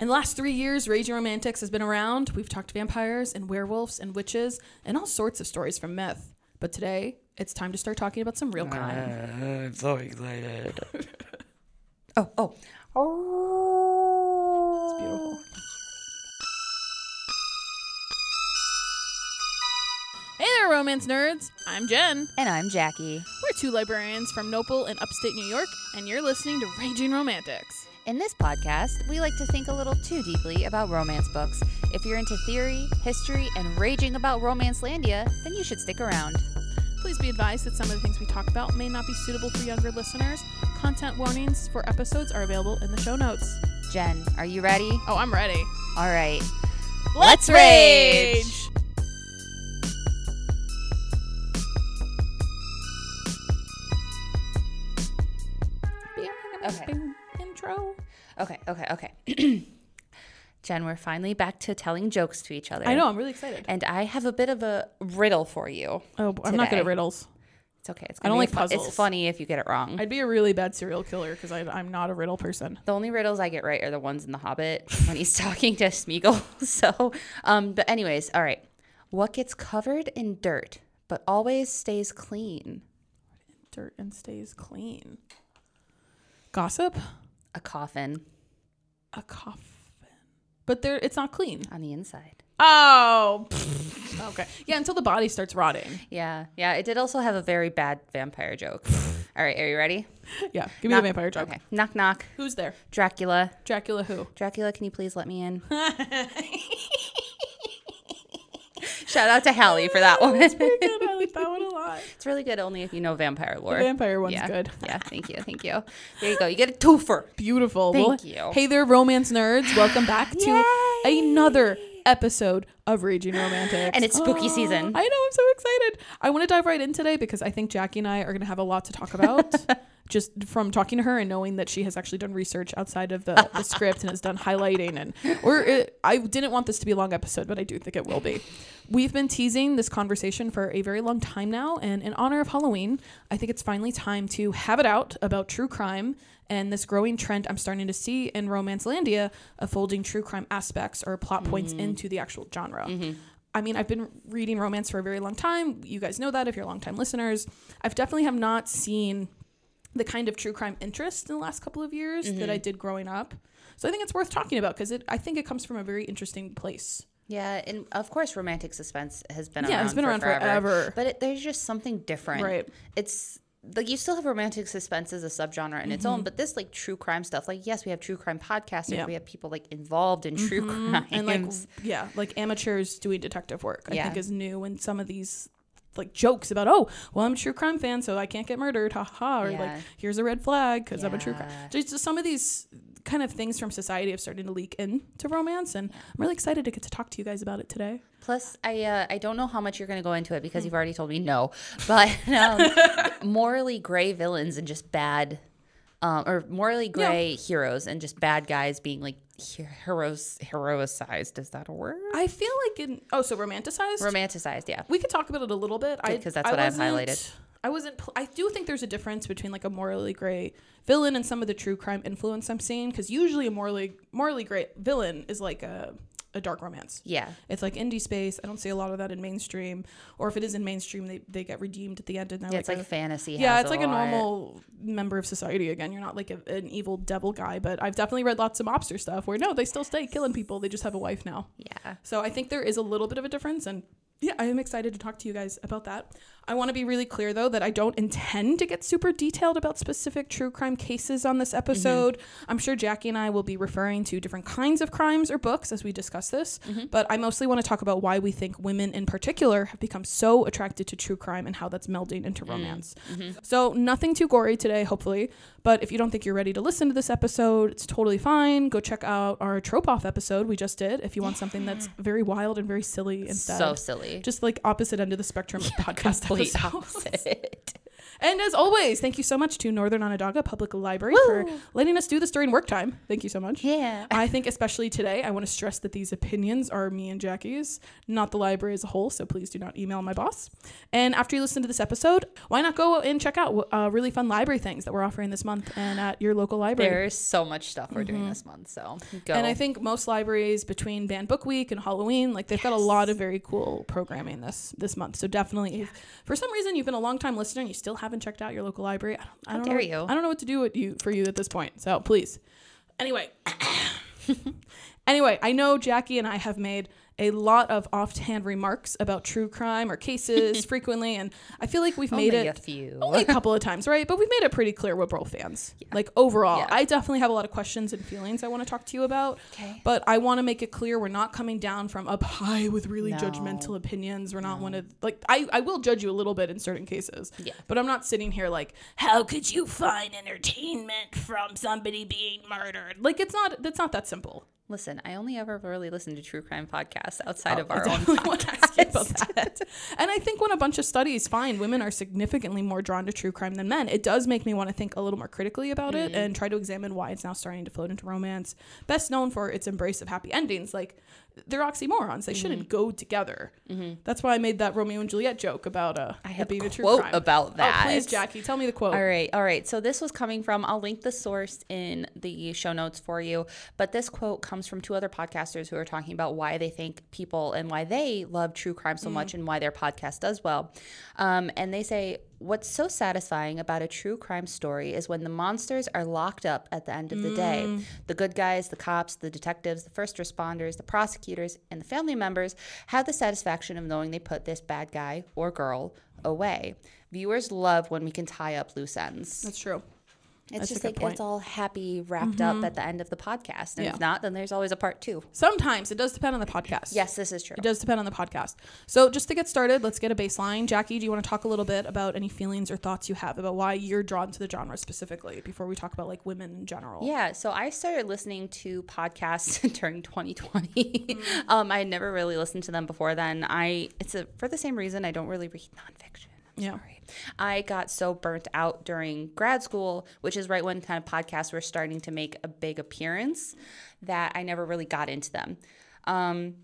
In the last three years, Raging Romantics has been around. We've talked vampires and werewolves and witches and all sorts of stories from myth. But today, it's time to start talking about some real ah, crime. I'm so excited. Oh, oh. It's beautiful. Hey there, romance nerds. I'm Jen. And I'm Jackie. We're two librarians from Nopal in upstate New York, and you're listening to Raging Romantics. In this podcast, we like to think a little too deeply about romance books. If you're into theory, history, and raging about Romance Landia, then you should stick around. Please be advised that some of the things we talk about may not be suitable for younger listeners. Content warnings for episodes are available in the show notes. Jen, are you ready? Oh, I'm ready. All right. Let's rage! rage! Okay. Intro. Okay, okay, okay. Jen, we're finally back to telling jokes to each other. I know. I'm really excited. And I have a bit of a riddle for you. Oh, I'm not good today. at riddles. It's okay. It's I don't like puzzles. It's funny if you get it wrong. I'd be a really bad serial killer because I'm not a riddle person. The only riddles I get right are the ones in The Hobbit when he's talking to Smeagol. So, um, but anyways, all right. What gets covered in dirt but always stays clean? Dirt and stays clean. Gossip. A coffin A coffin. But there, it's not clean. on the inside. Oh. okay. Yeah, until the body starts rotting. Yeah, yeah. It did also have a very bad vampire joke. all right, are you ready? Yeah. Give me Knock- the vampire joke. Okay. Knock knock. Who's there? Dracula. Dracula who? Dracula, can you please let me in? Shout out to Hallie for that one. It's Pretty good. I like that one a lot. It's really good only if you know vampire The lore. vampire one's yeah. good. Yeah, thank you, thank you. There you go. You get a twofer. Beautiful. Thank Well, you. Hey there, romance nerds. Welcome back to another episode of Raging Romantics. And it's spooky ah, season. I know, I'm so excited. I want to dive right in today because I think Jackie and I are going to have a lot to talk about. just from talking to her and knowing that she has actually done research outside of the, the script and has done highlighting and or it, I didn't want this to be a long episode, but I do think it will be. We've been teasing this conversation for a very long time now, and in honor of Halloween, I think it's finally time to have it out about true crime and this growing trend I'm starting to see in Romance Landia of folding true crime aspects or plot points mm-hmm. into the actual genre. Mm-hmm. I mean, I've been reading romance for a very long time. You guys know that if you're longtime listeners. I've definitely have not seen the kind of true crime interest in the last couple of years that I did growing up. So I think it's worth talking about because it I think it comes from a very interesting place. Yeah, and of course, romantic suspense has been Yeah, around. it's been for around forever. But it, there's just something different. Right. It's like you still have romantic suspense as a subgenre in its own, but this like true crime stuff. Like yes, we have true crime podcasters. Mm-hmm. Yeah. We have people like involved in true crime. And like yeah, like amateurs doing detective work. I Yeah. think is new and some of these like jokes about oh well I'm a true crime fan so I can't get murdered ha ha or Yeah. like here's a red flag because I'm a true crime. Yeah. Just some of these kind of things from society have started to leak into romance and I'm really excited to get to talk to you guys about it today. Plus, I uh, I don't know how much you're going to go into it Hmm. because you've already told me no. But um, morally gray villains and just bad, um, or morally gray heroes and just bad guys being like heroes heroicized. Is that a word? I feel like in oh so romanticized. Romanticized, yeah. we could talk about it a little bit. because that's what I've highlighted. I wasn't. I do think there's a difference between like a morally gray villain and some of the true crime influence I'm seeing because usually a morally morally gray villain is like a a dark romance. Yeah. It's like indie space. I don't see a lot of that in mainstream. Or if it is in mainstream, they, they get redeemed at the end and Yeah, like, it's like a- fantasy. yeah, it's like a normal member of society again. You're not like a, an evil devil guy, but I've definitely read lots of mobster stuff where no, they still stay killing people. They just have a wife now. Yeah. So I think there is a little bit of a difference and yeah, I am excited to talk to you guys about that. I want to be really clear though that I don't intend to get super detailed about specific true crime cases on this mm-hmm. episode. I'm sure Jackie and I will be referring to different kinds of crimes or books as we discuss this, mm-hmm. but I mostly want to talk about why we think women in particular have become so attracted to true crime and how that's melding into mm-hmm. romance. So nothing too gory today, hopefully. But if you don't think you're ready to listen to this episode, it's totally fine. Go check out our trope off episode we just did if you want something that's very wild and very silly instead. So silly. Just like opposite end of the spectrum of podcast opposite. And as always, thank you so much to Northern Onondaga Public Library for letting us do this during work time. Thank you so much. Yeah. I think especially today, I want to stress that these opinions are me and Jackie's, not the library as a whole. So please do not email my boss. And after you listen to this episode, why not go and check out uh, really fun library things that we're offering this month and at your local library. There's so much stuff we're doing this month, so go. And I think most libraries between Banned Book Week and Halloween, like they've got a lot of very cool programming this this month. So definitely, if for some reason you've been a long time listener and you still haven't checked out your local library, I don't, I don't dare know, you. I don't know what to do with you for you at this point. So please, anyway, anyway, I know Jackie and I have made a lot of offhand remarks about true crime or cases frequently, and I feel like we've made Only it a few. only a couple of times, right? But we've made it pretty clear we're both fans. Like overall, Yeah. I definitely have a lot of questions and feelings I want to talk to you about. Okay. But I want to make it clear we're not coming down from up high with really No. judgmental opinions. We're not one of like I, I will judge you a little bit in certain cases. Yeah. But I'm not sitting here like, how could you find entertainment from somebody being murdered? Like it's not that's not that simple. Listen, I only ever really listen to true crime podcasts outside Oh, of our own definitely want to ask you about podcast. that. And I think when a bunch of studies find women are significantly more drawn to true crime than men, it does make me want to think a little more critically about it Mm-hmm. and try to examine why it's now starting to float into romance. Best known for its embrace of happy endings. Like, they're oxymorons. They Mm-hmm. shouldn't go together. That's why I made that Romeo and Juliet joke about uh, I have being a a true quote crime. about Oh, please. Jackie, tell me the quote. All right, all right. So this was coming from, I'll link the source in the show notes for you. But this quote comes from two other podcasters who are talking about why they think people and why they love true crime so much and why their podcast does well. Um, and they say, What's so satisfying about a true crime story is when the monsters are locked up at the end of the day. Mm. The good guys, the cops, the detectives, the first responders, the prosecutors, and the family members have the satisfaction of knowing they put this bad guy or girl away. Viewers love when we can tie up loose ends. That's true. It's That's just like point. it's all happy wrapped up at the end of the podcast. And Yeah. if not, then there's always a part two. Sometimes it does depend on the podcast. Yes, this is true. It does depend on the podcast. So, just to get started, let's get a baseline. Jackie, do you want to talk a little bit about any feelings or thoughts you have about why you're drawn to the genre specifically before we talk about like women in general? Yeah, so I started listening to podcasts during 2020. Mm-hmm. um, I had never really listened to them before then. I it's a, for the same reason I don't really read nonfiction. Yeah. sorry. I got so burnt out during grad school, which is right when kind of podcasts were starting to make a big appearance, that I never really got into them. Um,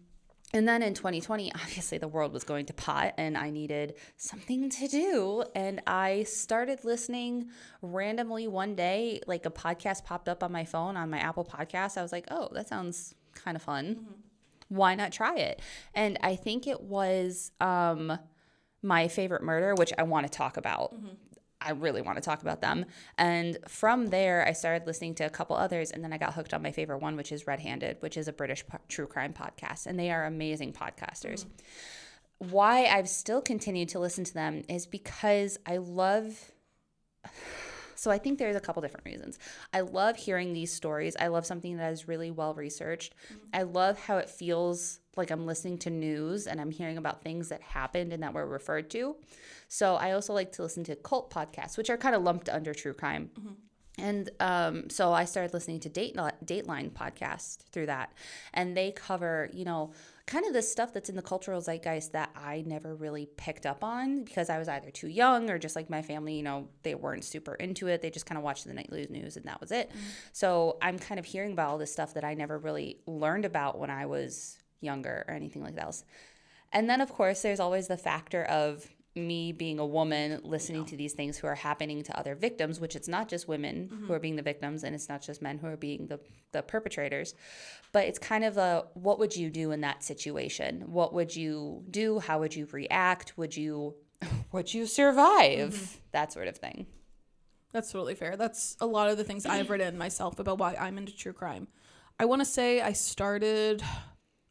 and then in 2020, obviously the world was going to pot and I needed something to do. And I started listening randomly one day, like a podcast popped up on my phone on my Apple Podcast. I was like, oh, that sounds kind of fun. Why not try it? And I think it was um, my favorite murder, which I want to talk about. Mm-hmm. I really want to talk about them. And from there, I started listening to a couple others, and then I got hooked on my favorite one, which is Red Handed, which is a British po- true crime podcast. And they are amazing podcasters. Mm-hmm. Why I've still continued to listen to them is because I love. So I think there's a couple different reasons. I love hearing these stories. I love something that is really well researched. Mm-hmm. I love how it feels like I'm listening to news and I'm hearing about things that happened and that were referred to. So I also like to listen to cult podcasts, which are kind of lumped under true crime. And um, so I started listening to Date Dateline podcast through that, and they cover you know kind of the stuff that's in the cultural zeitgeist that I never really picked up on because I was either too young or just like my family, you know, they weren't super into it. They just kind of watched the nightly news and that was it. So I'm kind of hearing about all this stuff that I never really learned about when I was younger or anything like that else. And then, of course, there's always the factor of me being a woman listening to these things who are happening to other victims, which it's not just women who mm-hmm. are being the victims and it's not just men who are being the, the perpetrators, but it's kind of a what would you do in that situation? What would you do? How would you react? Would you would you survive? Mm-hmm. That sort of thing. That's totally fair. That's a lot of the things I've written myself about why I'm into true crime. I want to say I started.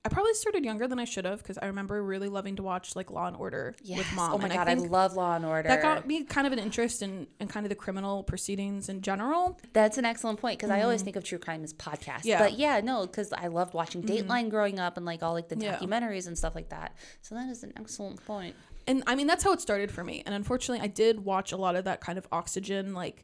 I probably started younger than I should have because I remember really loving to watch like Law and Order with mom. Oh my and god, I, think love Law and Order. that got me kind of an interest in, in kind of the criminal proceedings in general. That's an excellent point because I always think of true crime as podcasts. Mm-hmm. Yeah. But yeah, no, because I loved watching Dateline growing up and like all like the Yeah. documentaries and stuff like that. So that is an excellent point. And I mean, that's how it started for me. And unfortunately, I did watch a lot of that kind of oxygen, like,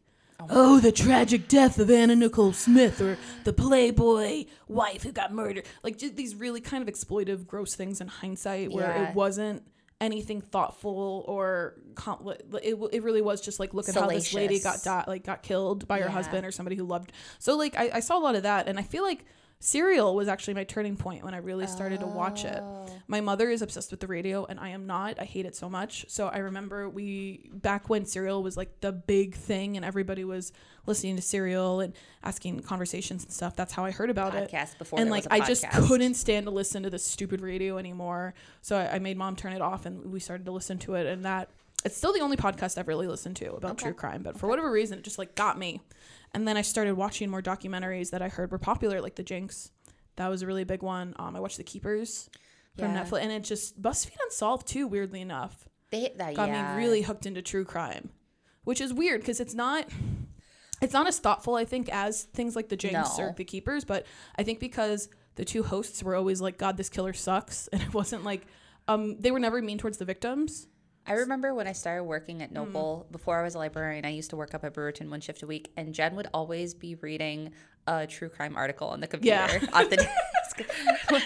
oh, the tragic death of Anna Nicole Smith or the Playboy wife who got murdered. Like, just these really kind of exploitive, gross things in hindsight where Yeah. it wasn't anything thoughtful or com- it, it really was just like look at how this lady got di- like got killed by her husband or somebody who loved so like I, I saw a lot of that and i feel like serial was actually my turning point when i really started to watch it Oh. my mother is obsessed with the radio and i am not i hate it so much so i remember we back when serial was like the big thing and everybody was listening to serial and asking conversations and stuff that's how i heard about it before and like I just couldn't stand to listen to this stupid radio anymore. So I, I made mom turn it off, and we started to listen to it. And that it's still the only podcast I've really listened to about Okay. true crime. But for whatever reason, it just like got me. And then I started watching more documentaries that I heard were popular, like The Jinx. That was a really big one. Um, I watched The Keepers from Yeah. Netflix, and it just BuzzFeed Unsolved too. Weirdly enough, They, hit that, got yeah. me really hooked into true crime, which is weird because it's not it's not as thoughtful I think as things like the Jinx No. or the Keepers, but I think because the two hosts were always like, "God, this killer sucks," and it wasn't like um they were never mean towards the victims. I remember when I started working Mm. at Noble, before I was a librarian, I used to work up at Brewerton one shift a week, and Jen would always be reading a true crime article on the computer Yeah. off the desk. I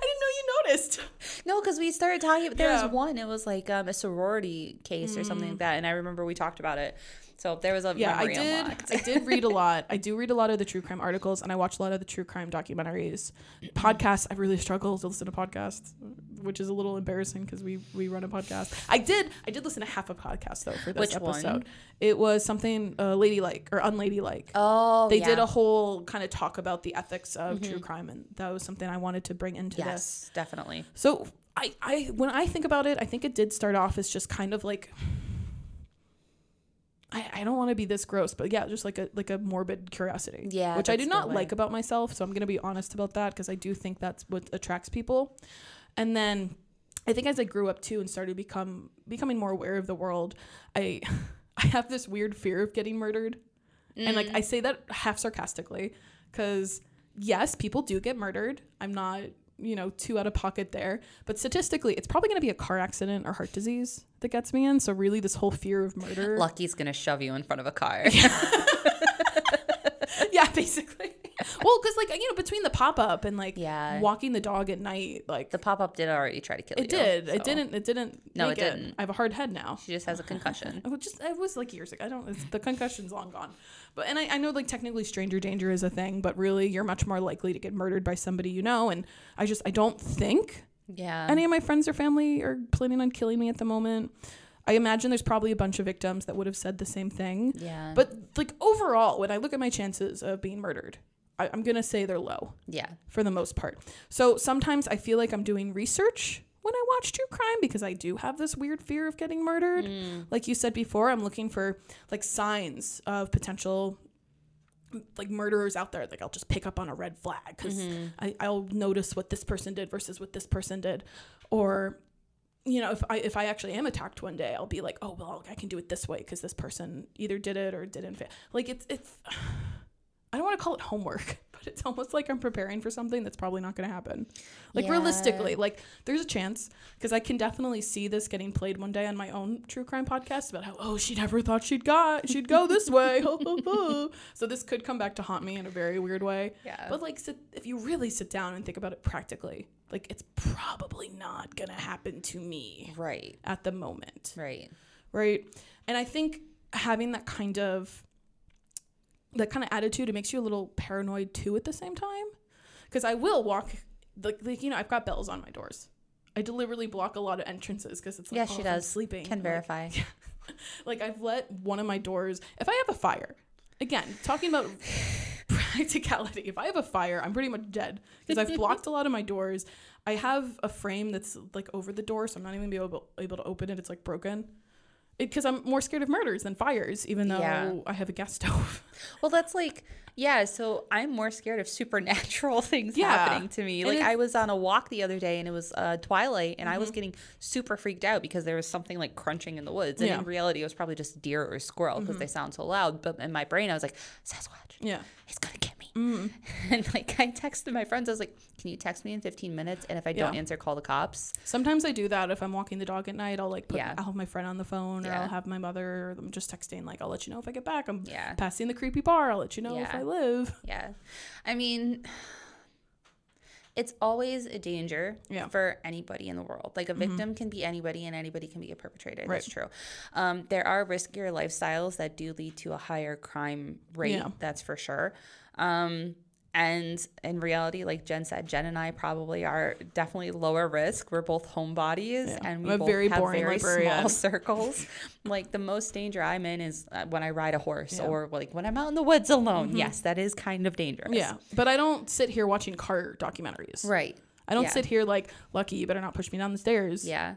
didn't know you noticed. no, because we started talking. There Yeah. Mm. was one. It was like um, a sorority case or something like that, and I remember we talked about it. So there was a Yeah, I did. unlocked. I did read a lot. I do read a lot of the true crime articles, and I watch a lot of the true crime documentaries. Podcasts, I really struggle to listen to podcasts, which is a little embarrassing because we we run a podcast. I did. I did listen to half a podcast though for this Which one? episode. It was something uh, ladylike or unladylike. Oh, they yeah. did a whole kind of talk about the ethics of true crime, and that was something I wanted to bring into this. yes, definitely. So I, I when I think about it, I think it did start off as just kind of like I, I don't want to be this gross, but yeah, just like a like a morbid curiosity. Yeah, Which I do that's a good not like about myself, so I'm gonna be honest about that because I do think that's what attracts people. And then I think as I grew up too and started to become becoming more aware of the world, I I have this weird fear of getting murdered. And like I mm. say that half sarcastically because yes, people do get murdered. I'm not, you know, too out of pocket there. But statistically, it's probably going to be a car accident or heart disease that gets me in. So really this whole fear of murder. Lucky's gonna shove you in front of a car. yeah, basically. well, cuz like, you know, between the pop-up and like Yeah. walking the dog at night, like the pop up did already try to kill you. it did. so It didn't it didn't No, it didn't. I have a hard head now. She just has a concussion. I was just it was like years ago. I don't. It's, the concussion's long gone. But and I, I know like technically stranger danger is a thing, but really you're much more likely to get murdered by somebody you know. And I just I don't think Yeah. any of my friends or family are planning on killing me at the moment. I imagine there's probably a bunch of victims that would have said the same thing. yeah. But like overall, when I look at my chances of being murdered, I, I'm gonna say they're low yeah. for the most part. So sometimes I feel like I'm doing research when I watch true crime because I do have this weird fear of getting murdered. Mm. Like you said before, I'm looking for like signs of potential like murderers out there. Like I'll just pick up on a red flag because mm-hmm. I'll notice what this person did versus what this person did, or you know, if I if I actually am attacked one day, I'll be like, oh well, I can do it this way because this person either did it or didn't. Fa-. Like it's it's. I don't want to call it homework, but it's almost like I'm preparing for something that's probably not going to happen. Like Yeah. realistically, like there's a chance because I can definitely see this getting played one day on my own true crime podcast about how oh she never thought she'd got she'd go this way. so this could come back to haunt me in a very weird way. Yeah. But like sit, if you really sit down and think about it practically, like it's probably not going to happen to me Right. at the moment Right. right and i think having that kind of that kind of attitude it makes you a little paranoid too at the same time because i will walk like, like you know i've got bells on my doors i deliberately block a lot of entrances because it's like Yeah, oh, she if I'm does. sleeping Can like- verify. like I've let one of my doors if I have a fire. Again, talking about practicality. If I have a fire, I'm pretty much dead because I've blocked a lot of my doors. I have a frame that's like over the door, so I'm not even be able, able to open it. It's like broken. Because I'm more scared of murders than fires, even though Yeah. I have a gas stove. Well, that's like, yeah. So I'm more scared of supernatural things Yeah. happening to me. And Like I was on a walk the other day, and it was uh, twilight, and I was getting super freaked out because there was something like crunching in the woods, and Yeah. in reality, it was probably just deer or squirrel because they sound so loud. But in my brain, I was like, Sasquatch. Yeah. He's gonna get me. And like I texted my friends, I was like, "Can you text me in 15 minutes? And if I don't answer, call the cops." Sometimes I do that if I'm walking the dog at night. I'll like put Yeah. I'll have my friend on the phone or Yeah. I'll have my mother or I'm just texting like I'll let you know if I get back. I'm Yeah. passing the creepy bar. I'll let you know if I live. Yeah. I mean, it's always a danger. Mm-hmm. for anybody in the world. Like a victim can be anybody and anybody can be a perpetrator. That's true. Um, there are riskier lifestyles that do lead to a higher crime rate. That's for sure. Um, and in reality, like Jen said, Jen and I probably are definitely lower risk. We're both homebodies Yeah. and we both very have boring very librarian. small circles. like the most danger I'm in is uh, when I ride a horse Yeah. Mm-hmm. or like when I'm out in the woods alone. Yes, that is kind of dangerous. Yeah, but I don't sit here watching car documentaries. Right. I don't Yeah. sit here like, Lucky, you better not push me down the stairs. Yeah.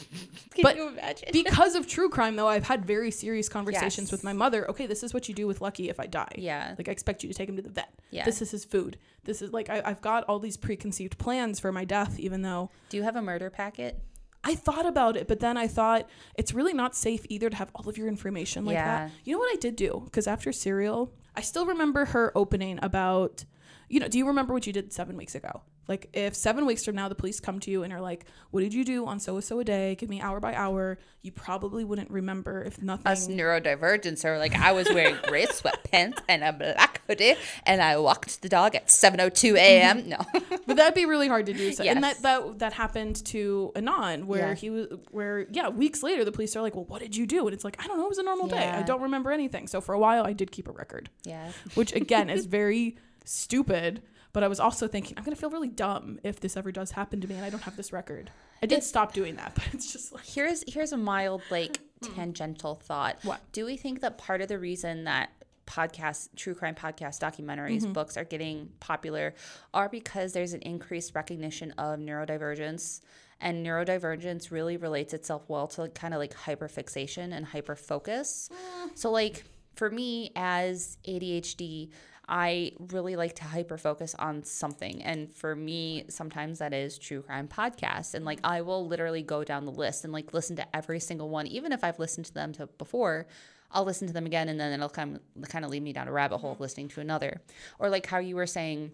Can But you imagine? Because of true crime, though, I've had very serious conversations Yes. with my mother. Okay, this is what you do with Lucky if I die. Yeah. Like, I expect you to take him to the vet. Yeah. This is his food. This is like, I, I've got all these preconceived plans for my death, even though Do you have a murder packet? I thought about it, but then I thought it's really not safe either to have all of your information like Yeah. that. You know what I did do? Because after Serial, I still remember her opening about, you know, do you remember what you did seven weeks ago? Like, if seven weeks from now the police come to you and are like, what did you do on so and so a day? Give me hour by hour. You probably wouldn't remember if nothing. Us neurodivergents are like, I was wearing gray sweatpants and a black hoodie, and I walked the dog at 7:02 mm-hmm. a.m. No, but that'd be really hard to do. So, and that, that that happened to Adnan, where Yeah. he was, where yeah, weeks later the police are like, well, what did you do? And it's like, I don't know, it was a normal day. I don't remember anything. So for a while, I did keep a record. yeah, which again is very stupid. But I was also thinking, I'm gonna feel really dumb if this ever does happen to me and I don't have this record. I did stop doing that, but it's just like here's here's a mild like tangential thought. What? do we think that part of the reason that podcasts, true crime podcasts, documentaries, Mm-hmm. books are getting popular are because there's an increased recognition of neurodivergence. And neurodivergence really relates itself well to kind of like hyperfixation and hyperfocus. So, like for me as ADHD, I really like to hyper focus on something. And for me, sometimes that is true crime podcasts. And like I will literally go down the list and like listen to every single one, even if I've listened to them to before. I'll listen to them again and then it'll kind of kind of lead me down a rabbit hole of mm-hmm. listening to another. Or like how you were saying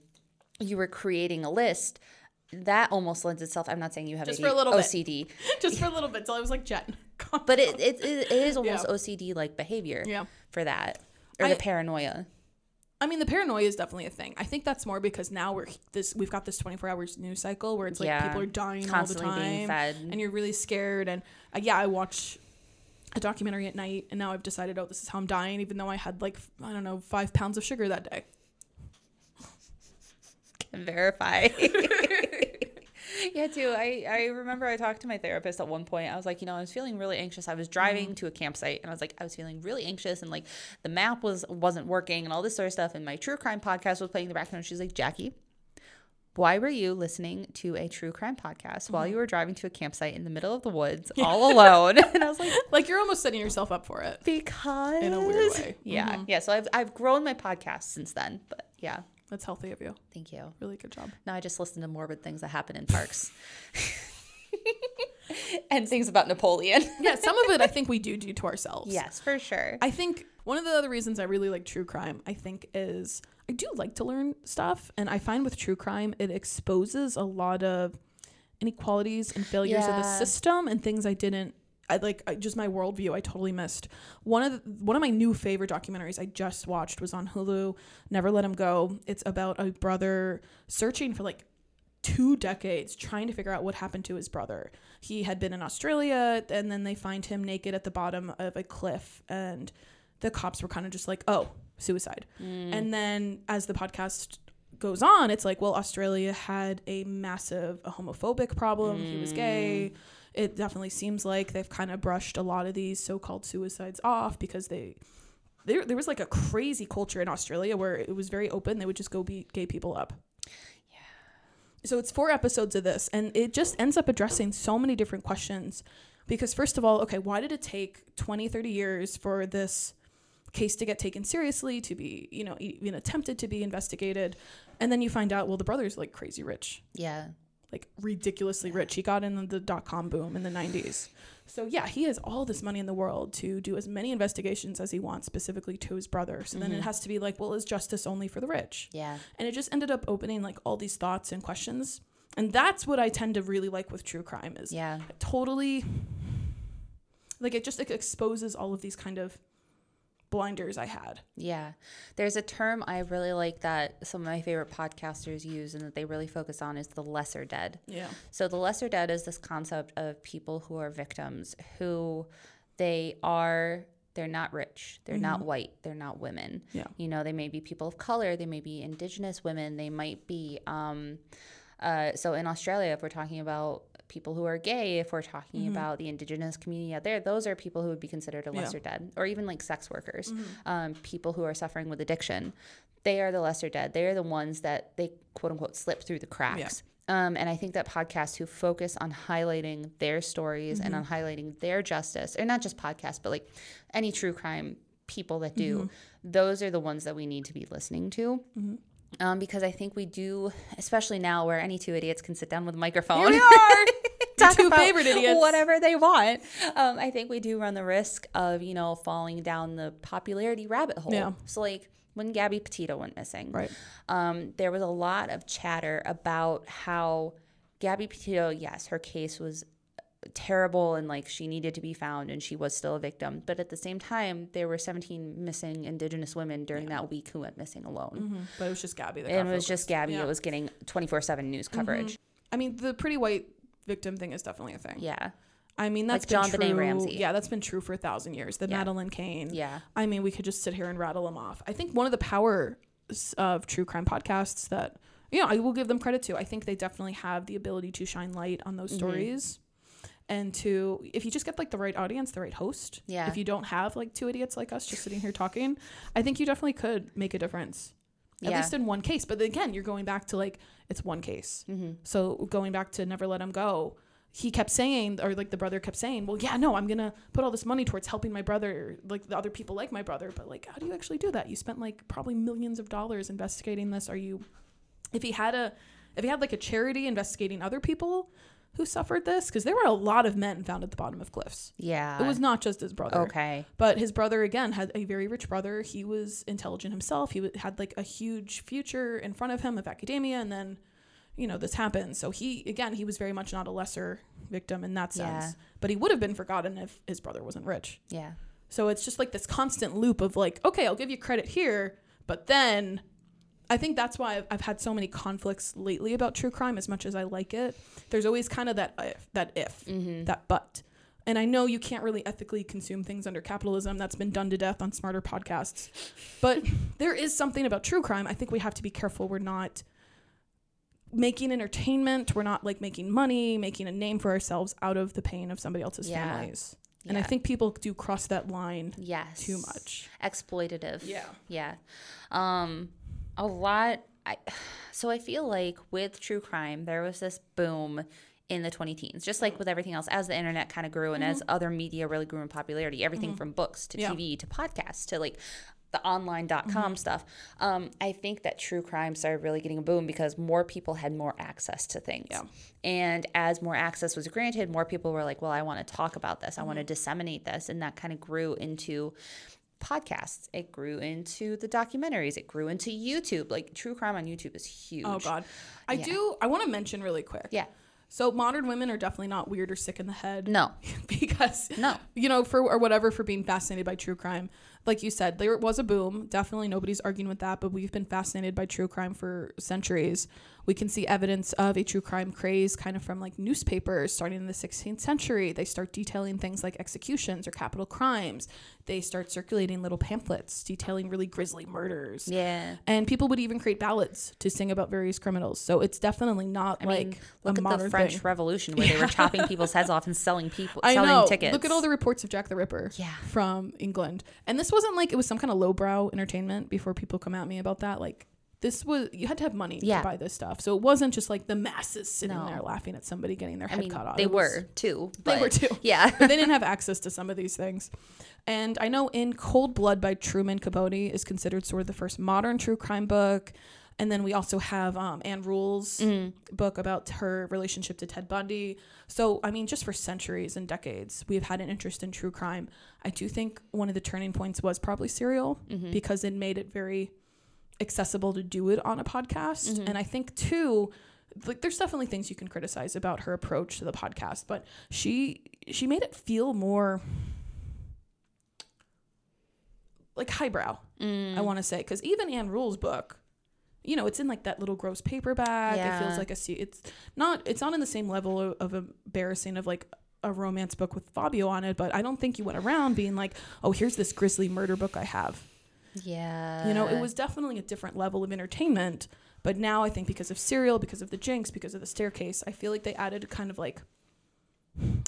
you were creating a list. That almost lends itself. I'm not saying you have Just AD for a little bit. OCD, just for a little bit till I was like Jen. but it, it, it is almost Yeah. OCD like behavior Yeah. for that or I- the paranoia. I mean, the paranoia is definitely a thing. I think that's more because now we're this we've got this 24 hours news cycle where it's like Yeah. people are dying Constantly all the time, being fed. and you're really scared. And uh, yeah, I watch a documentary at night, and now I've decided, oh, this is how I'm dying, even though I had like I don't know five pounds of sugar that day. can verify. yeah, too. I, I remember I talked to my therapist at one point. I was like, you know, I was feeling really anxious. I was driving mm-hmm. to a campsite and I was like, I was feeling really anxious and like the map was wasn't working and all this sort of stuff. And my true crime podcast was playing in the background. She's like, Jackie, why were you listening to a true crime podcast while you mm-hmm. were driving to a campsite in the middle of the woods all alone? and I was like, Like you're almost setting yourself up for it. because In a weird way. Yeah. Mm-hmm. Yeah. So I've I've grown my podcast since then. But yeah. That's healthy of you. Thank you. Really good job. Now I just listen to morbid things that happen in parks. and things about Napoleon. Yeah, some of it I think we do do to ourselves. yes, for sure. I think one of the other reasons I really like true crime, I think, is I do like to learn stuff. And I find with true crime, it exposes a lot of inequalities and failures of the system and things I didn't. I like I, just my worldview. I totally missed one of the, one of my new favorite documentaries I just watched was on Hulu. Never Let Him Go. It's about a brother searching for like two decades trying to figure out what happened to his brother. He had been in Australia and then they find him naked at the bottom of a cliff and the cops were kind of just like, "Oh, suicide." Mm. And then as the podcast goes on, it's like, well, Australia had a massive a homophobic problem. He was gay. Mm. It definitely seems like they've kind of brushed a lot of these so-called suicides off because they there there was like a crazy culture in Australia where it was very open. They would just go beat gay people up. Yeah. So it's four episodes of this, and it just ends up addressing so many different questions. Because, first of all, okay, why did it take 20, 30 years for this case to get taken seriously, to be, you know, even attempted to be investigated? And then you find out, well, the brother's like crazy rich, yeah. Like ridiculously rich. He got in the dot com boom in the 90s. So, yeah, he has all this money in the world to do as many investigations as he wants, specifically to his brother. So then it mm-hmm. has to be like, well, is justice only for the rich? Yeah. and it just ended up opening like all these thoughts and questions and that's what i tend to really like with true crime is Yeah. totally like it just like, exposes all of these kind of blinders I had. Yeah. There's a term I really like that some of my favorite podcasters use and that they really focus on is the lesser dead. Yeah. So the lesser dead is this concept of people who are victims who they are they're not rich, they're not white, they're not women. Yeah. You know, they may be people of color, they may be indigenous women, they might be um uh so in Australia if we're talking about people who are gay, if we're talking about the indigenous community out there, those are people who would be considered a Yeah. lesser dead, or even like sex workers, um, people who are suffering with addiction. They are the lesser dead. They are the ones that they quote unquote slip through the cracks. Um, and I think that podcasts who focus on highlighting their stories and on highlighting their justice, or not just podcasts, but like any true crime people that do, those are the ones that we need to be listening to. Um, because I think we do, especially now where any two idiots can sit down with a microphone. Here we are. talk two about favorite idiots. whatever they want. Um, I think we do run the risk of you know falling down the popularity rabbit hole. Yeah. So like when Gabby Petito went missing, Right. um, there was a lot of chatter about how Gabby Petito, yes, her case was terrible and like she needed to be found and she was still a victim. But at the same time, there were 17 missing Indigenous women during that week who went missing alone. But it was just Gabby that And it was just. Gabby Yeah. Mm-hmm. was getting 24 7 news coverage. I mean, the pretty white victim thing is definitely a thing. Yeah. I mean, that's Like been JonBenet true. Ramsey. Yeah, that's been true for a thousand years. The Yeah. Madeleine McCann. Yeah. I mean, we could just sit here and rattle them off. I think one of the power of true crime podcasts that you know I will give them credit to. I think they definitely have the ability to shine light on Mm-hmm. those stories. And to if you just get like the right audience, the right host. Yeah. If you don't have like two idiots like us just sitting here talking, I think you definitely could make a difference. At Yeah. least in one case. But again, you're going back to like it's one case. Mm-hmm. So going back to never let him go, he kept saying, or like the brother kept saying, well, yeah, no, I'm gonna put all this money towards helping my brother, like the other people like my brother. But like, how do you actually do that? You spent like probably millions of dollars investigating this. Are you, if he had a, if he had like a charity investigating other people who suffered this, because there were a lot of men found at the bottom of cliffs. Yeah. It was not just his brother. okay. But his brother again had a very rich brother. He was intelligent himself. He had like a huge future in front of him of academia, and then, you know, this happened. So he again, he was very much not a lesser victim in that sense. Yeah. But he would have been forgotten if his brother wasn't rich. Yeah. So it's just like this constant loop of like, okay, I'll give you credit here, but then I think that's why I've, I've had so many conflicts lately about true crime. As much as I like it, there's always kind of that if, that if, that but. And I know you can't really ethically consume things under capitalism. That's been done to death on smarter podcasts. But there is something about true crime. I think we have to be careful. We're not making entertainment. We're not like making money, making a name for ourselves out of the pain of somebody else's Yeah. families. And I think people do cross that line Yes. too much. Exploitative. Yeah. Yeah. Um, a lot. I, so I feel like with true crime, there was this boom in the 20 teens, just like with everything else, as the internet kind of grew and as mm-hmm. other media really grew in popularity, everything mm-hmm. from books to Yeah. TV to podcasts to like the online.com mm-hmm. stuff. Um, I think that true crime started really getting a boom because more people had more access to things. Yeah. And as more access was granted, more people were like, well, I want to talk about this. I want to disseminate this. And that kind of grew into podcasts. It grew into the documentaries. It grew into YouTube. Like true crime on YouTube is huge. Oh God, I do. I want to mention really quick. Yeah. So modern women are definitely not weird or sick in the head. No. because No. you know, for or whatever for being fascinated by true crime. Like you said, there was a boom. Definitely nobody's arguing with that, but we've been fascinated by true crime for centuries. We can see evidence of a true crime craze kind of from like newspapers starting in the 16th century. They start detailing things like executions or capital crimes. They start circulating little pamphlets detailing really grisly murders. Yeah. And people would even create ballads to sing about various criminals. So it's definitely not I like mean, a look at the French thing. Revolution where they were chopping people's heads off and selling people I selling know. tickets. Look at all the reports of Jack the Ripper Yeah. from England. And this wasn't like it was some kind of lowbrow entertainment before people come at me about that. Like this was you had to have money Yeah. to buy this stuff. So it wasn't just like the masses sitting No. there laughing at somebody getting their I head mean, cut off. they was- were too. They were too. Yeah. but they didn't have access to some of these things. And I know in Cold Blood by Truman Capote is considered sort of the first modern true crime book. And then we also have um, Ann Rule's book about her relationship to Ted Bundy. So, I mean, just for centuries and decades, we've had an interest in true crime. I do think one of the turning points was probably Serial because it made it very accessible to do it on a podcast. And I think, too, like there's definitely things you can criticize about her approach to the podcast, but she she made it feel more like highbrow. Mm. I want to say because even Ann Rule's book, you know, it's in like that little gross paperback. It feels like a se- it's not it's not in the same level of, of embarrassing of like a romance book with Fabio on it, but I don't think you went around being like, oh, here's this grisly murder book I have. Yeah. You know, it was definitely a different level of entertainment. But now I think because of Serial, because of the Jinx, because of the Staircase, I feel like they added kind of like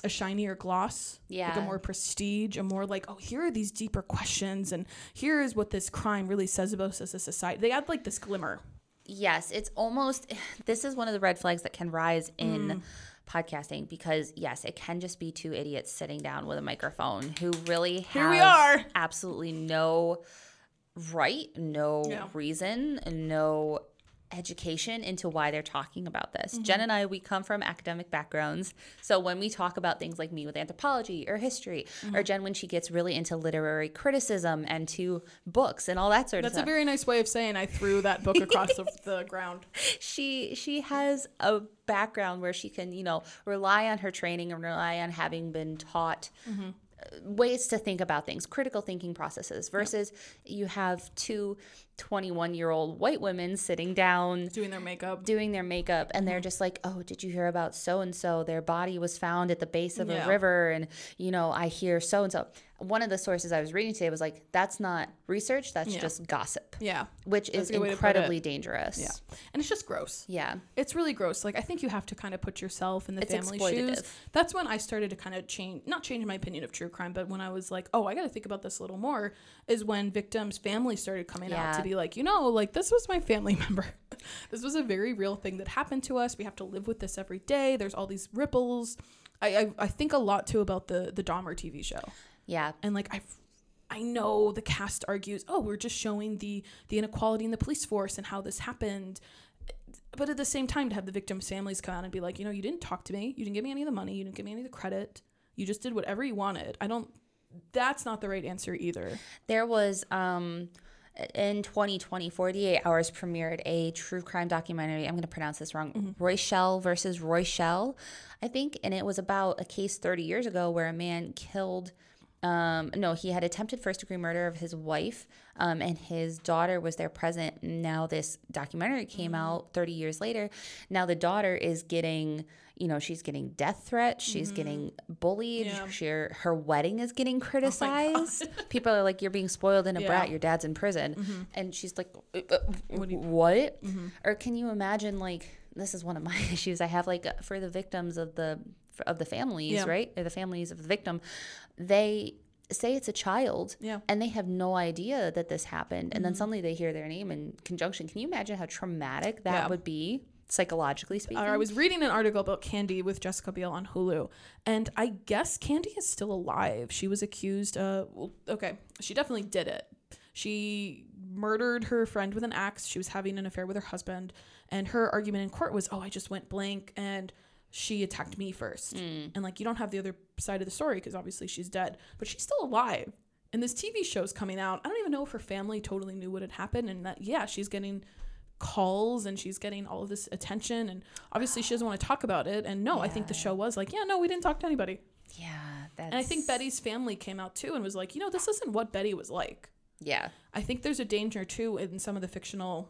a shinier gloss, like Yeah. a more prestige, a more like, oh, here are these deeper questions, and here is what this crime really says about us as a society. They add like this glimmer. Yes, it's almost this is one of the red flags that can rise in Mm. podcasting because yes, it can just be two idiots sitting down with a microphone who really have Here we are. absolutely no right, no Yeah. reason, no education into why they're talking about this. Mm-hmm. Jen and I, we come from academic backgrounds. So when we talk about things like me with anthropology or history, Mm-hmm. or Jen when she gets really into literary criticism and to books and all that sort of That's a very nice way of saying I threw that book across the, the ground. she she has a background where she can you know rely on her training and rely on having been taught Mm-hmm. Ways to think about things critical thinking processes versus you have two 21 year old white women sitting down Doing their makeup. doing their makeup and Mm-hmm. they're just like oh did you hear about so and so their body was found at the base of Yeah. a river and you know i hear so and so one of the sources i was reading today was like that's not research that's Yeah. just gossip Yeah. which That's is a good way to put incredibly dangerous Yeah. And it's just gross. yeah It's really gross. Like I think you have to kind of put yourself in the It's family shoes. That's when I started to kind of change, not change my opinion of true crime, but when I was like, oh, I got to think about this a little more, is when victims' families started coming out to Yeah. Be like, you know, like this was my family member. this was a very real thing that happened to us. We have to live with this every day. There's all these ripples. I I, I think a lot too about the the Dahmer TV show yeah and like I I know the cast argues, "Oh, we're just showing the the inequality in the police force and how this happened." But at the same time to have the victims' families come out and be like, "You know, you didn't talk to me. You didn't give me any of the money. You didn't give me any of the credit. You just did whatever you wanted." I don't that's not the right answer either. There was um in 2020, 48 Hours premiered a true crime documentary. I'm going to pronounce this wrong. Roychelle versus Roychelle, I think, and it was about a case 30 years ago where a man killed. Um, no, he had attempted first degree murder of his wife, um, and his daughter was there present. Now this documentary came out 30 years later. Now the daughter is getting, you know, she's getting death threats. She's getting bullied. Yeah. She, her wedding is getting criticized. People are like, "You're being spoiled in a Yeah. brat. Your dad's in prison," and she's like, "Uh, uh, What you- "What?" Or can you imagine like this is one of my issues I have like for the victims of the of the families, Yeah. right? Or the families of the victim, they say it's a child Yeah. Mm-hmm. and they have no idea that this happened and then suddenly they hear their name in conjunction can you imagine how traumatic that Yeah. would be psychologically speaking I was reading an article about Candy with Jessica Biel on Hulu, and I guess Candy is still alive. She was accused. Uh, well, okay, she definitely did it. She murdered her friend with an axe. She was having an affair with her husband, and her argument in court was, "Oh, I just went blank, and she attacked me first. And like, you don't have the other side of the story because obviously she's dead, but she's still alive. And this TV show's coming out. I don't even know if her family totally knew what had happened, and that yeah, she's getting calls and she's getting all of this attention and obviously she doesn't want to talk about it. And no i think the show was like yeah no we didn't talk to anybody. Yeah that's and i think betty's family came out too and was like you know this isn't what betty was like. Yeah. I think there's a danger too in some of the fictional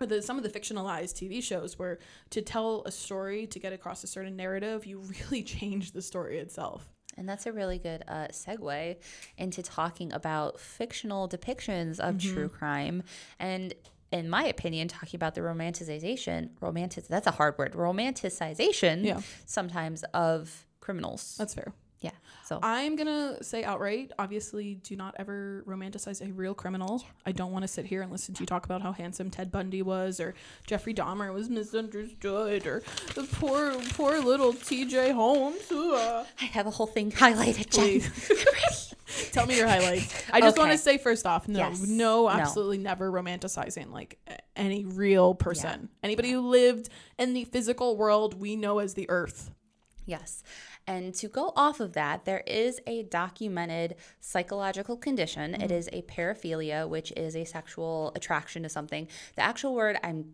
or the, some of the fictionalized tv shows where to tell a story to get across a certain narrative you really change the story itself. And that's a really good uh, segue into talking about fictional depictions of Mm-hmm. true crime. And in my opinion, talking about the romanticization, romantic, that's a hard word, romanticization Yeah. sometimes of criminals. that's fair yeah. So, I'm gonna say outright, obviously, do not ever romanticize a real criminal. I don't want to sit here and listen to you talk about how handsome Ted Bundy was, or Jeffrey Dahmer was misunderstood, or the poor, poor little T.J. Holmes. Ooh, uh. I have a whole thing highlighted. Please. Tell me your highlights. I just want to say first off, no, Yes. no, No. absolutely never romanticizing like any real person. Anybody who lived in the physical world we know as the earth. Yes. And to go off of that, there is a documented psychological condition. It mm-hmm. is a paraphilia, which is a sexual attraction to something. The actual word, I'm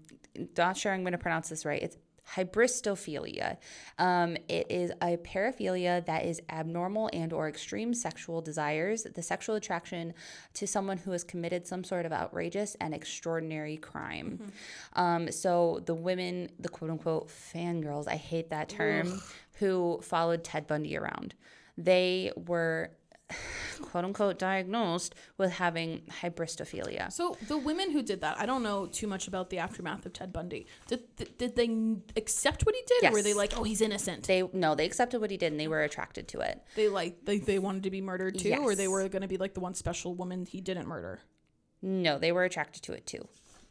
not sure I'm going to pronounce this right. It's hybristophilia. Um, it is a paraphilia that is abnormal and or extreme sexual desires, the sexual attraction to someone who has committed some sort of outrageous and extraordinary crime. Um, so the women, the quote unquote fangirls, I hate that term, who followed Ted Bundy around. They were quote unquote diagnosed with having hybristophilia. So the women who did that, I don't know too much about the aftermath of Ted Bundy. Did did, they accept what he did, or were they like, oh, he's innocent? They no, they accepted what he did and they were attracted to it. They like they, they wanted to be murdered too, or they were going to be like the one special woman he didn't murder. No, they were attracted to it too.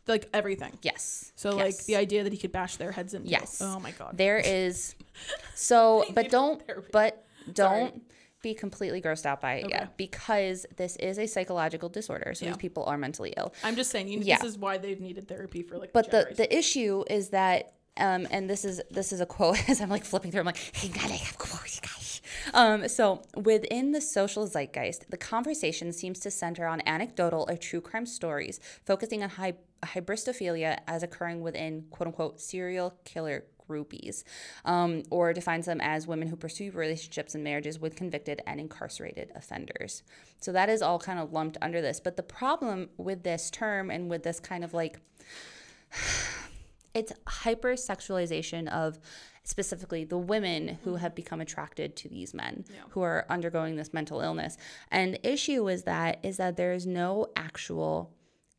Like everything. Yes. So like the idea that he could bash their heads in. Yes. Oh my god. There is so but need don't but don't be completely grossed out by it Okay. yet because this is a psychological disorder. So Yeah. these people are mentally ill. I'm just saying, you, Yeah. this is why they've needed therapy for like. But the the issue is that um, and this is this is a quote as I'm like flipping through. I'm like, hey, gotta have quotes, guys. Um, so within the social zeitgeist, the conversation seems to center on anecdotal or true crime stories, focusing on hy- hybristophilia as occurring within quote unquote serial killer groupies, um, or defines them as women who pursue relationships and marriages with convicted and incarcerated offenders. So that is all kind of lumped under this. But the problem with this term and with this kind of like it's hypersexualization of specifically the women who have become attracted to these men who are undergoing this mental illness and the issue is that is that there is no actual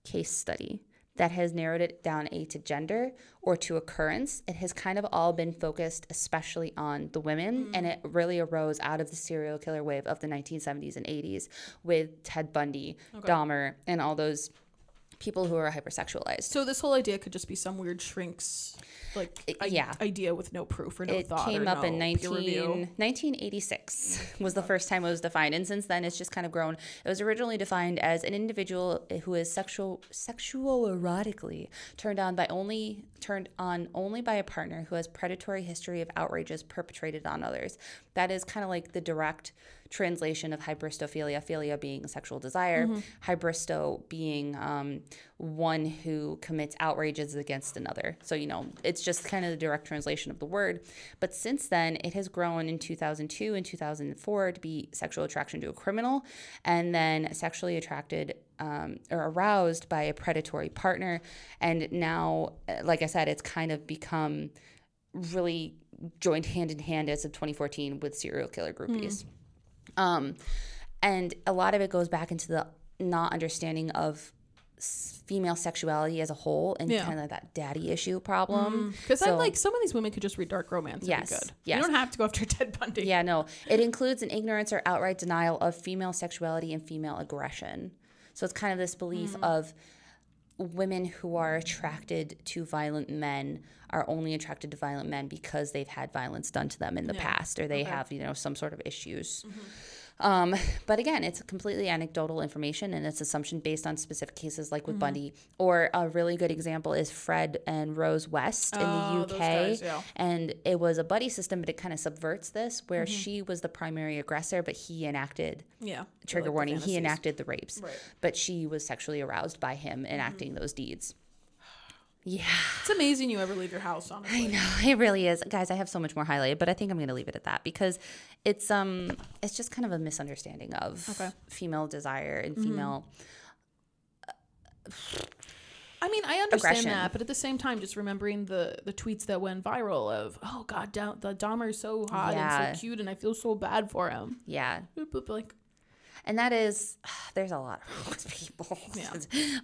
case study that has narrowed it down a to gender or to occurrence. It has kind of all been focused especially on the women mm. and it really arose out of the serial killer wave of the 1970s and 80s with ted bundy dahmer and all those people who are hypersexualized so this whole idea could just be some weird shrinks like It- i- yeah. idea with no proof or no thought. it thought. came or up in no 19, peer review. 1986 was the first time it was defined and since then it's just kind of grown it was originally defined as an individual who is sexual sexual erotically turned on by only turned on only by a partner who has predatory history of outrages perpetrated on others that is kind of like the direct translation of hybristophilia philia being sexual desire hybristo being um, one who commits outrages against another. So you know it's just kind of the direct translation of the word. But since then it has grown in 2002 and 2004 to be sexual attraction to a criminal and then sexually attracted um, or aroused by a predatory partner. And now uh, like i said it's kind of become really joined hand in hand as of 2014 with serial killer groupies um, and a lot of it goes back into the not understanding of female sexuality as a whole and Yeah. kind of that daddy issue problem. Because I'm So- like, some of these women could just read dark romance. and Yes, Be good. yes. You don't have to go after Ted Bundy. Yeah, no. It includes an ignorance or outright denial of female sexuality and female aggression. So it's kind of this belief Mm. of women who are attracted to violent men are only attracted to violent men because they've had violence done to them in the past or they have, you know, some sort of issues. Mm-hmm. Um, but again, it's completely anecdotal information and it's assumption based on specific cases like Mm-hmm. with Bundy. Or a really good example is Fred and Rose West in Oh, the UK. guys, yeah. And it was a buddy system, but it kind of subverts this, where Mm-hmm. she was the primary aggressor, but he enacted Yeah. trigger Like warning. He enacted the rapes, Right. Mm-hmm. but she was sexually aroused by him enacting those deeds. Yeah, It's amazing you ever leave your house, honestly. I know it really is, guys. I have so much more highlighted, but I think I'm going to leave it at that because it's um it's just kind of a misunderstanding of Okay. female desire Mm-hmm. and female. I mean, I understand Aggression. that, but at the same time, just remembering the the tweets that went viral of, oh God, da- the Dahmer's so hot Yeah. and so cute, and I feel so bad for him. Yeah, boop, Like, and that is there's a lot of people Yeah.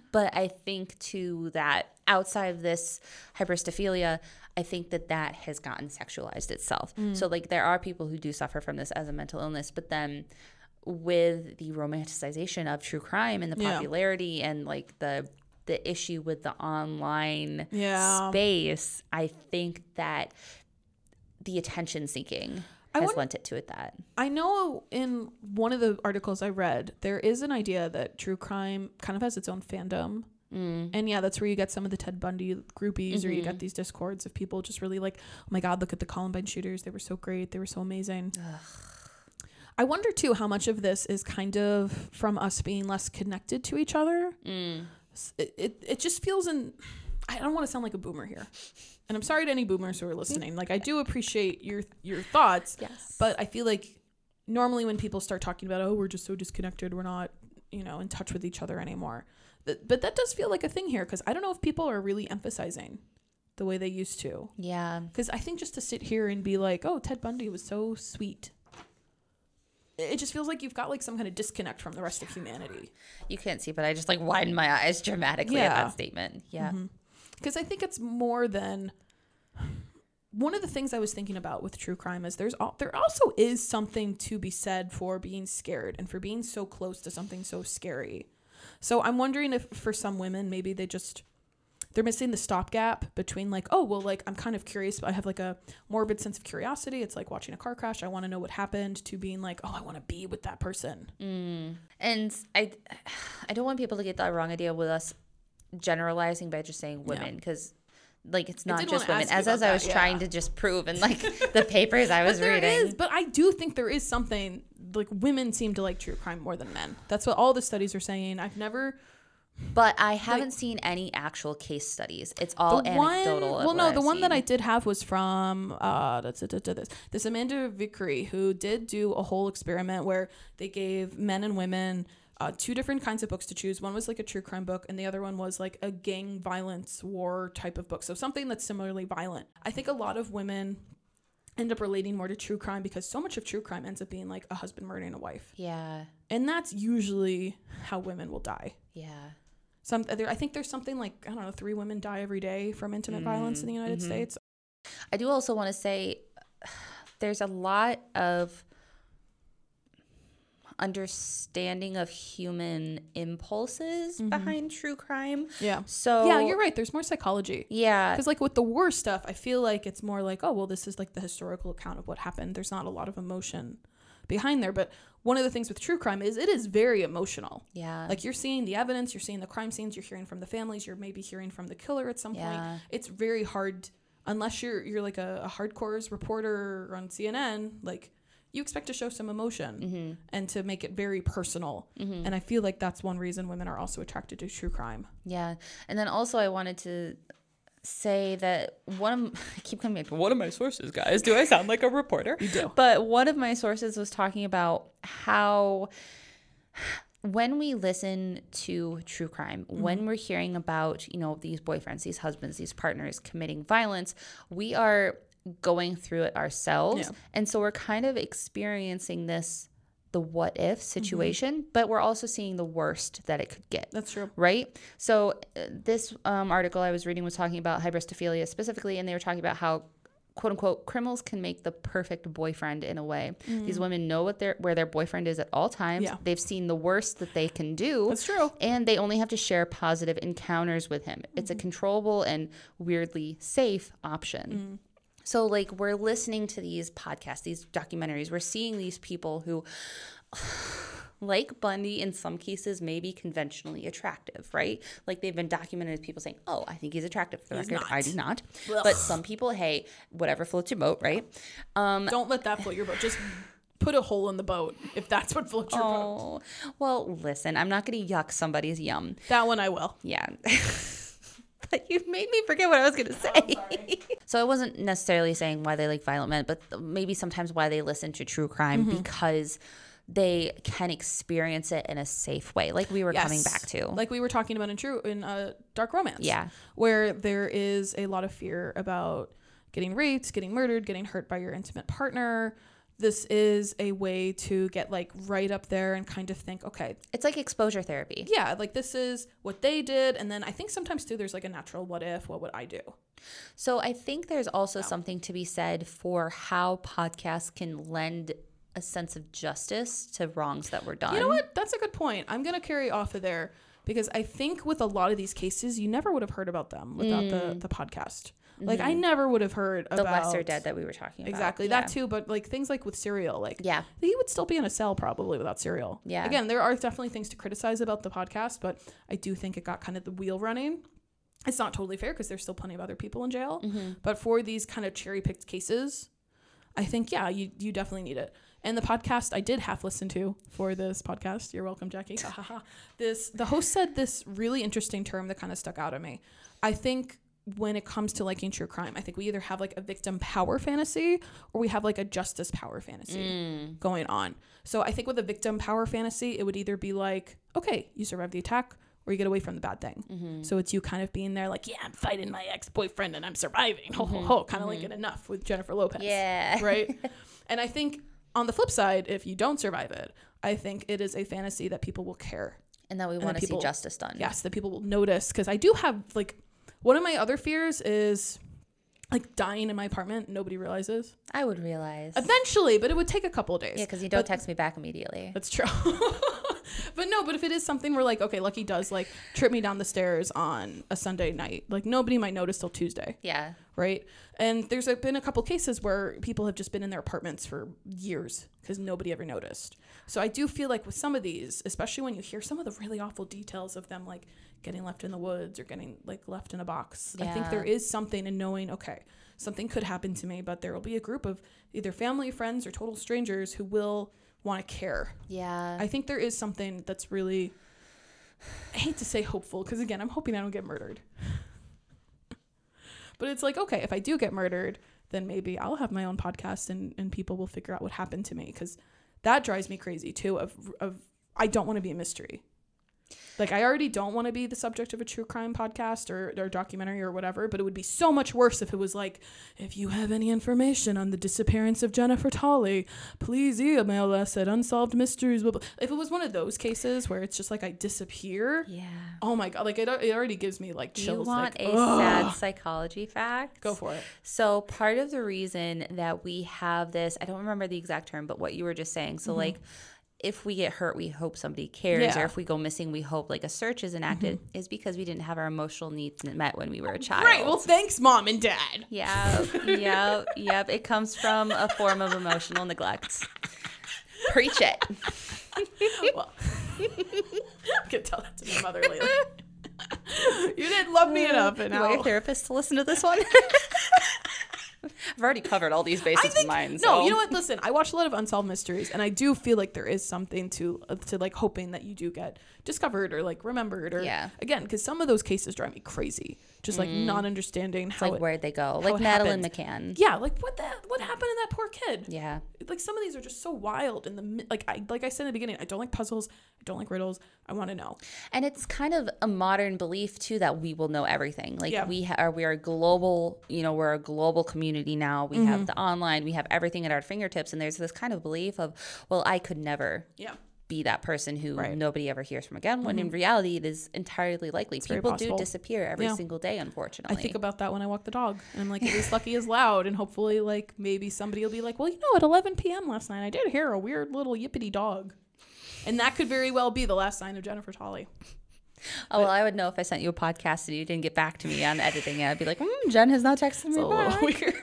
but i think too that outside of this hybristophilia i think that that has gotten sexualized itself mm. so like there are people who do suffer from this as a mental illness but then with the romanticization of true crime and the Yeah. popularity and like the the issue with the online Yeah. space i think that the attention seeking I has lent it to it that I know in one of the articles I read, there is an idea that true crime kind of has its own fandom. Mm. And yeah, that's where you get some of the Ted Bundy groupies, or you Mm-hmm. get these discords of people just really like, oh my God, look at the Columbine shooters. They were so great. They were so amazing. I wonder too how much of this is kind of from us being less connected to each other. Mm. It, it, it just feels in I don't want to sound like a boomer here. And I'm sorry to any boomers who are listening. Like I do appreciate your your thoughts, Yes. but I feel like normally when people start talking about oh we're just so disconnected, we're not, you know, in touch with each other anymore. But, but that does feel like a thing here cuz I don't know if people are really emphasizing the way they used to. yeah. Cuz I think just to sit here and be like, "Oh, Ted Bundy was so sweet." It just feels like you've got like some kind of disconnect from the rest of humanity. You can't see, but I just like widened my eyes dramatically at that statement. Yeah. Mm-hmm. Because I think it's more than one of the things I was thinking about with true crime is there's al- there also is something to be said for being scared and for being so close to something so scary. So I'm wondering if for some women maybe they just they're missing the stopgap between like oh well like I'm kind of curious but I have like a morbid sense of curiosity. It's like watching a car crash. I want to know what happened to being like oh I want to be with that person. Mm. And I, I don't want people to get that wrong idea with us generalizing by just saying women because. Like it's not just women, as as I was that, trying yeah. to just prove in like the papers I was but there reading. is, but I do think there is something like women seem to like true crime more than men. That's what all the studies are saying. I've never But I haven't seen any actual case studies. It's all the anecdotal. one. Well, no, I've the one that I did have was from uh, that's it, that's it, this this Amanda Vicary who did do a whole experiment where they gave men and women. Uh, two different kinds of books to choose. One was like a true crime book, and the other one was like a gang violence war type of book. So something that's similarly violent. I think a lot of women end up relating more to true crime because so much of true crime ends up being like a husband murdering a wife. Yeah, and that's usually how women will die. yeah. Some, uh, there, I think there's something like I don't know, three women die every day from intimate mm-hmm. violence in the United mm-hmm. States. I do also want to say there's a lot of understanding of human impulses mm-hmm. behind true crime. Yeah, So yeah, you're right. There's more psychology Yeah, because like with the war stuff, I feel like it's more like oh well, this is like the historical account of what happened. There's not a lot of emotion behind there, but one of the things with true crime is it is very emotional. yeah, Like you're seeing the evidence, you're seeing the crime scenes, you're hearing from the families, you're maybe hearing from the killer at some Yeah. point. It's very hard unless you're you're like a, a hardcore reporter on CNN, like you expect to show some emotion Mm-hmm. and to make it very personal. And I feel like that's one reason women are also attracted to true crime. yeah. And then also I wanted to say that one of I keep coming back to one of my sources, guys. Do I sound like a reporter? You do. But one of my sources was talking about how when we listen to true crime, Mm-hmm. when we're hearing about, you know, these boyfriends, these husbands, these partners committing violence, we are going through it ourselves. Yeah. And so we're kind of experiencing this the what Mm-hmm. if situation, but we're also seeing the worst that it could get That's true. right? So uh, this um, article I was reading was talking about hybristophilia specifically, and they were talking about how quote unquote criminals can make the perfect boyfriend in a way. These women know what their where their boyfriend is at all times. Mm. Yeah. They've seen the worst that they can do. That's true. And they only have to share positive encounters with him. It's Mm-hmm. a controllable and weirdly safe option. Mm. So, like, we're listening to these podcasts, these documentaries, we're seeing these people who, like Bundy, in some cases, may be conventionally attractive, right? Like, they've been documented as people saying, Oh, I think he's attractive. For the He's record, I not. do not. But some people, hey, whatever floats your boat, right? Um, Don't let that float your boat. Just put a hole in the boat if that's what floats your boat. oh, well, listen, I'm not going to yuck somebody's yum. That one I will. Yeah. you made me forget what I was going to say. so I wasn't necessarily saying why they like violent men, but maybe sometimes why they listen to true crime Mm-hmm. because they can experience it in a safe way, like we were coming back to. Like we were talking about in true in uh, dark romance. Yeah. Where there is a lot of fear about getting raped, getting murdered, getting hurt by your intimate partner. This is a way to get like right up there and kind of think, okay, it's like exposure therapy. yeah, like this is what they did. And then I think sometimes too, there's like a natural what if, what would I do? So I think there's also something to be said for how podcasts can lend a sense of justice to wrongs that were done. You know what? That's a good point. I'm going to carry off of there because I think with a lot of these cases, you never would have heard about them without the, mm. the podcast. Like I never would have heard. Mm-hmm. the about lesser dead that we were talking about. Exactly Yeah. that too, but like things like with Serial, like Yeah. he would still be in a cell probably without Serial. Yeah. Again, there are definitely things to criticize about the podcast, but I do think it got kind of the wheel running. It's not totally fair because there's still plenty of other people in jail, Mm-hmm. but for these kind of cherry picked cases, I think yeah, you you definitely need it. And the podcast I did half listen to for this podcast. You're welcome, Jackie. This the host said this really interesting term that kind of stuck out at me. I think when it comes to liking true crime, I think we either have like a victim power fantasy or we have like a justice power fantasy mm. going on. So I think with a victim power fantasy, it would either be like, okay, you survive the attack or you get away from the bad thing. Mm-hmm. So it's you kind of being there like, yeah, I'm fighting my ex-boyfriend and I'm surviving. Ho ho mm-hmm. ho, kind of like mm-hmm. in Enough with Jennifer Lopez. Yeah. Right? and I think on the flip side, if you don't survive it, I think it is a fantasy that people will care. And that we want to see justice done. Yes, that people will notice because I do have like one of my other fears is like dying in my apartment. Nobody realizes I would realize. eventually, but it would take a couple of days. Yeah, because you don't But- text me back immediately. That's true. but no, but if it is something where like, okay, Lucky does like trip me down the stairs on a Sunday night, like nobody might notice till Tuesday, Yeah. right? And there's been a couple cases where people have just been in their apartments for years because nobody ever noticed. So I do feel like with some of these, especially when you hear some of the really awful details of them like getting left in the woods or getting like left in a box, I think there is something in knowing, okay, something could happen to me, but there will be a group of either family, friends, or total strangers who will want to care. Yeah. I think there is something that's really I hate to say hopeful because again, I'm hoping I don't get murdered. but it's like, okay, if I do get murdered, then maybe I'll have my own podcast and, and people will figure out what happened to me because that drives me crazy too of of I don't want to be a mystery. Like I already don't want to be the subject of a true crime podcast or, or documentary or whatever, but it would be so much worse if it was like, if you have any information on the disappearance of Jennifer Tolley, please email us at unsolved mysteries. blah, blah." If it was one of those cases where it's just like I disappear, yeah. oh my god, like it, it already gives me like Do you want like, a ugh. sad psychology fact? Go for it. So part of the reason that we have this, I don't remember the exact term, but what you were just saying. So mm-hmm. like if we get hurt, we hope somebody cares, Mm-hmm. Yeah. Mm-hmm. or if we go missing, we hope like a search is enacted, is because we didn't have our emotional needs met when we were a child. Right. Well, thanks, mom and dad. Yeah, yep, yep. It comes from a form of emotional neglect. Preach it. well, I can tell that to my mother later. you didn't love me enough, and now your therapist to listen to this one? I've already covered all these bases think of mine. no. You know what? Listen, I watch a lot of unsolved mysteries, and I do feel like there is something to uh, to like hoping that you do get discovered or like remembered or Yeah. Mm. again because some of those cases drive me crazy. Just like not understanding how Like it, where'd they go? Like Madeleine happened. McCann. Yeah, like what the what happened to that poor kid? Yeah. Like some of these are just so wild and the like I like I said in the beginning, I don't like puzzles, I don't like riddles. I want to know. And it's kind of a modern belief too that we will know everything. Like Yeah. we ha- are, we are global, you know, we're a global community now. We Mm-hmm. have the online, we have everything at our fingertips, and there's this kind of belief of, well, I could never Yeah. Be that person who Right. Mm-hmm. nobody ever hears from again. When in reality, it is entirely likely. very People do disappear every Yeah. single day, unfortunately I think about that when I walk the dog, and I'm like, at least Lucky is loud, and hopefully, like maybe somebody will be like, well, you know, at 11 p.m. last night, I did hear a weird little yippity dog, and that could very well be the last sign of Jennifer Tolley. oh well, I would know if I sent you a podcast and you didn't get back to me on editing it. I'd be like, mm, Jen has not texted It's me back. weird.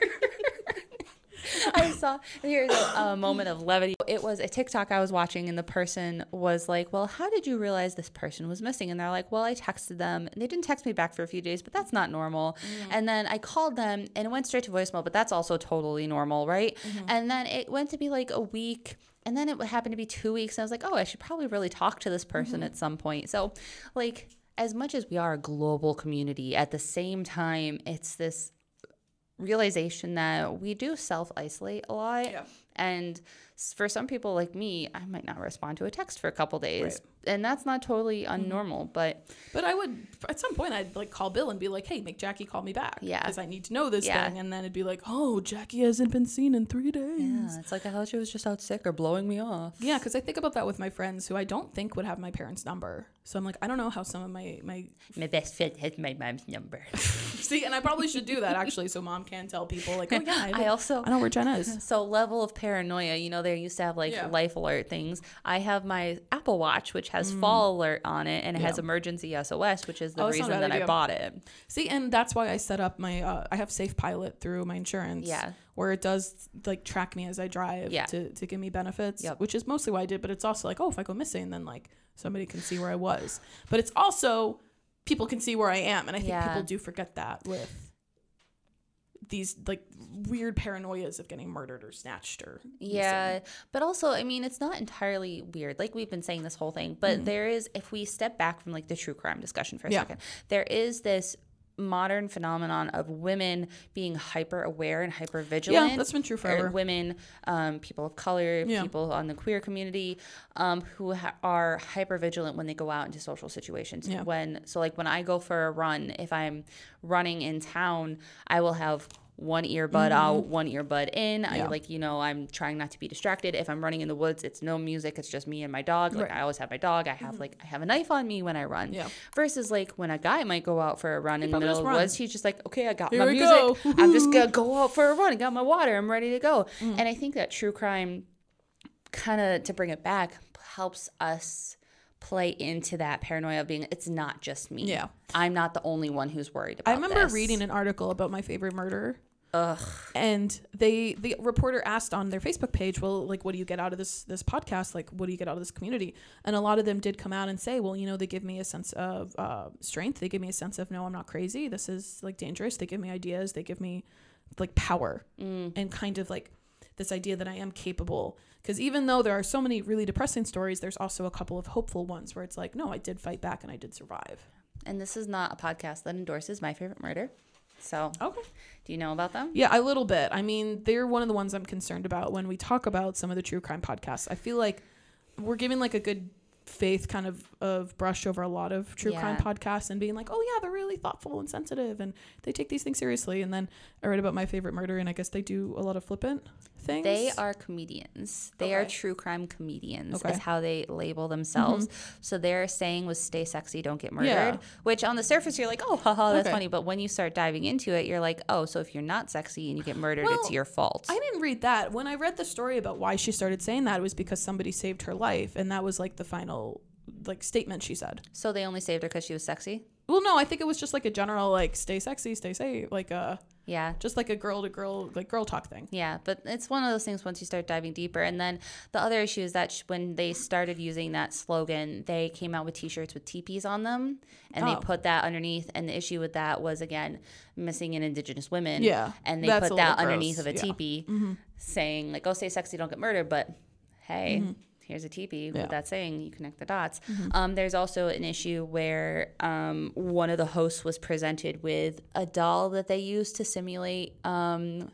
I saw here's a, a moment of levity. It was a TikTok I was watching, and the person was like, "Well, how did you realize this person was missing?" And they're like, "Well, I texted them, and they didn't text me back for a few days, but that's not normal." Mm. And then I called them, and it went straight to voicemail, but that's also totally normal, right? Mm-hmm. And then it went to be like a week. And then it happened to be two weeks. And I was like, oh, I should probably really talk to this person mm-hmm. at some point. So, like, as much as we are a global community, at the same time, it's this realization that we do self isolate a lot. Yeah. And for some people like me, I might not respond to a text for a couple days. Right. And that's not totally mm-hmm. unnormal, but But I would at some point I'd like call Bill and be like, "Hey, make Jackie call me back." Yeah. because I need to know this Yeah. thing, and then it'd be like, "Oh, Jackie hasn't been seen in three days." yeah, it's like I thought she was just out sick or blowing me off. Yeah, because I think about that with my friends who I don't think would have my parents' number. So I'm like, I don't know how some of my my My best friend has my mom's number. see, and I probably should do that actually, so mom can tell people like, oh yeah, I, I also I know where Jenna is. So level of paranoia, you know, they used to have like Yeah. life alert things. I have my Apple Watch, which has fall alert on it, and it has Mm. Emergency SOS, which is the Oh, that's not a reason that I bought it. See, and that's why I set up my uh, I have Safe Pilot through my insurance. Yeah. Where it does like track me as I drive Yeah. to, to give me benefits. Yep. Which is mostly why I did, but it's also like, oh, if I go missing, then like somebody can see where I was. But it's also people can see where I am. And I think Yeah. people do forget that with these like weird paranoias of getting murdered or snatched or Yeah, but also, I mean, it's not entirely weird. Like we've been saying this whole thing, but there is, if we step back from like the true crime discussion for a. Yeah. second, there is this modern phenomenon of women being hyper aware and hyper vigilant. Yeah, that's been true or forever. Women, um, people of color, Yeah. people on the queer community, um, who ha- are hyper vigilant when they go out into social situations. Yeah. When so, like when I go for a run, if I'm running in town, I will have one earbud out, one earbud in. I Mm-hmm. Like you know I'm trying not to be distracted. If I'm running in the woods, it's no music. It's just me and my dog. Like Right. Mm-hmm. I always have my dog. I have like I have a knife on me when I run. Yeah. Versus like when a guy might go out for a run in the middle of the woods, he's just like, okay, I got Here my music. go. I'm just gonna go out for a run. I got my water. I'm ready to go. Mm. And I think that true crime, kind of to bring it back, helps us play into that paranoia of being it's not just me. Yeah. I'm not the only one who's worried about I remember this. reading an article about my favorite murder. Ugh. And they the reporter asked on their Facebook page, well, like what do you get out of this this podcast? Like what do you get out of this community? And a lot of them did come out and say, well, you know, they give me a sense of uh, strength. They give me a sense of no, I'm not crazy. This is like dangerous. They give me ideas. They give me like power and kind of like this idea that I am capable. Because even though there are so many really depressing stories, there's also a couple of hopeful ones where it's like, no, I did fight back and I did survive. And this is not a podcast that endorses my favorite murder. So, Okay. do you know about them? Yeah, a little bit. I mean, they're one of the ones I'm concerned about when we talk about some of the true crime podcasts. I feel like we're giving like a good faith kind of of brush over a lot of true crime podcasts and being like, oh yeah, they're really thoughtful and sensitive and they take these things seriously. And then I read about my favorite murder, and I guess they do a lot of flippant things. They are comedians. They are true crime comedians, Okay. Mm-hmm. is how they label themselves. So their saying was "Stay sexy, don't get murdered." Yeah. Which on the surface you're like, "Oh, haha, that's Okay. funny," but when you start diving into it, you're like, "Oh, so if you're not sexy and you get murdered, it's your fault." I didn't read that. When I read the story about why she started saying that, it was because somebody saved her life, and that was like the final like statement she said. so they only saved her because she was sexy. Well, no, I think it was just like a general like stay sexy, stay safe, like uh Yeah. just like a girl to girl like girl talk thing. Yeah, but it's one of those things once you start diving deeper. And then the other issue is that sh- when they started using that slogan, they came out with t shirts with teepees on them and Oh. they put that underneath. And the issue with that was, again, missing in Indigenous women. Yeah, And they that's put that underneath gross, of a yeah. teepee mm-hmm. saying, like, oh, stay sexy, don't get murdered. But hey, mm-hmm. Here's a teepee Mm-hmm. Yeah. Mm-hmm. with that saying. You connect the dots. Um, there's also an issue where um, one of the hosts was presented with a doll that they used to simulate. Um,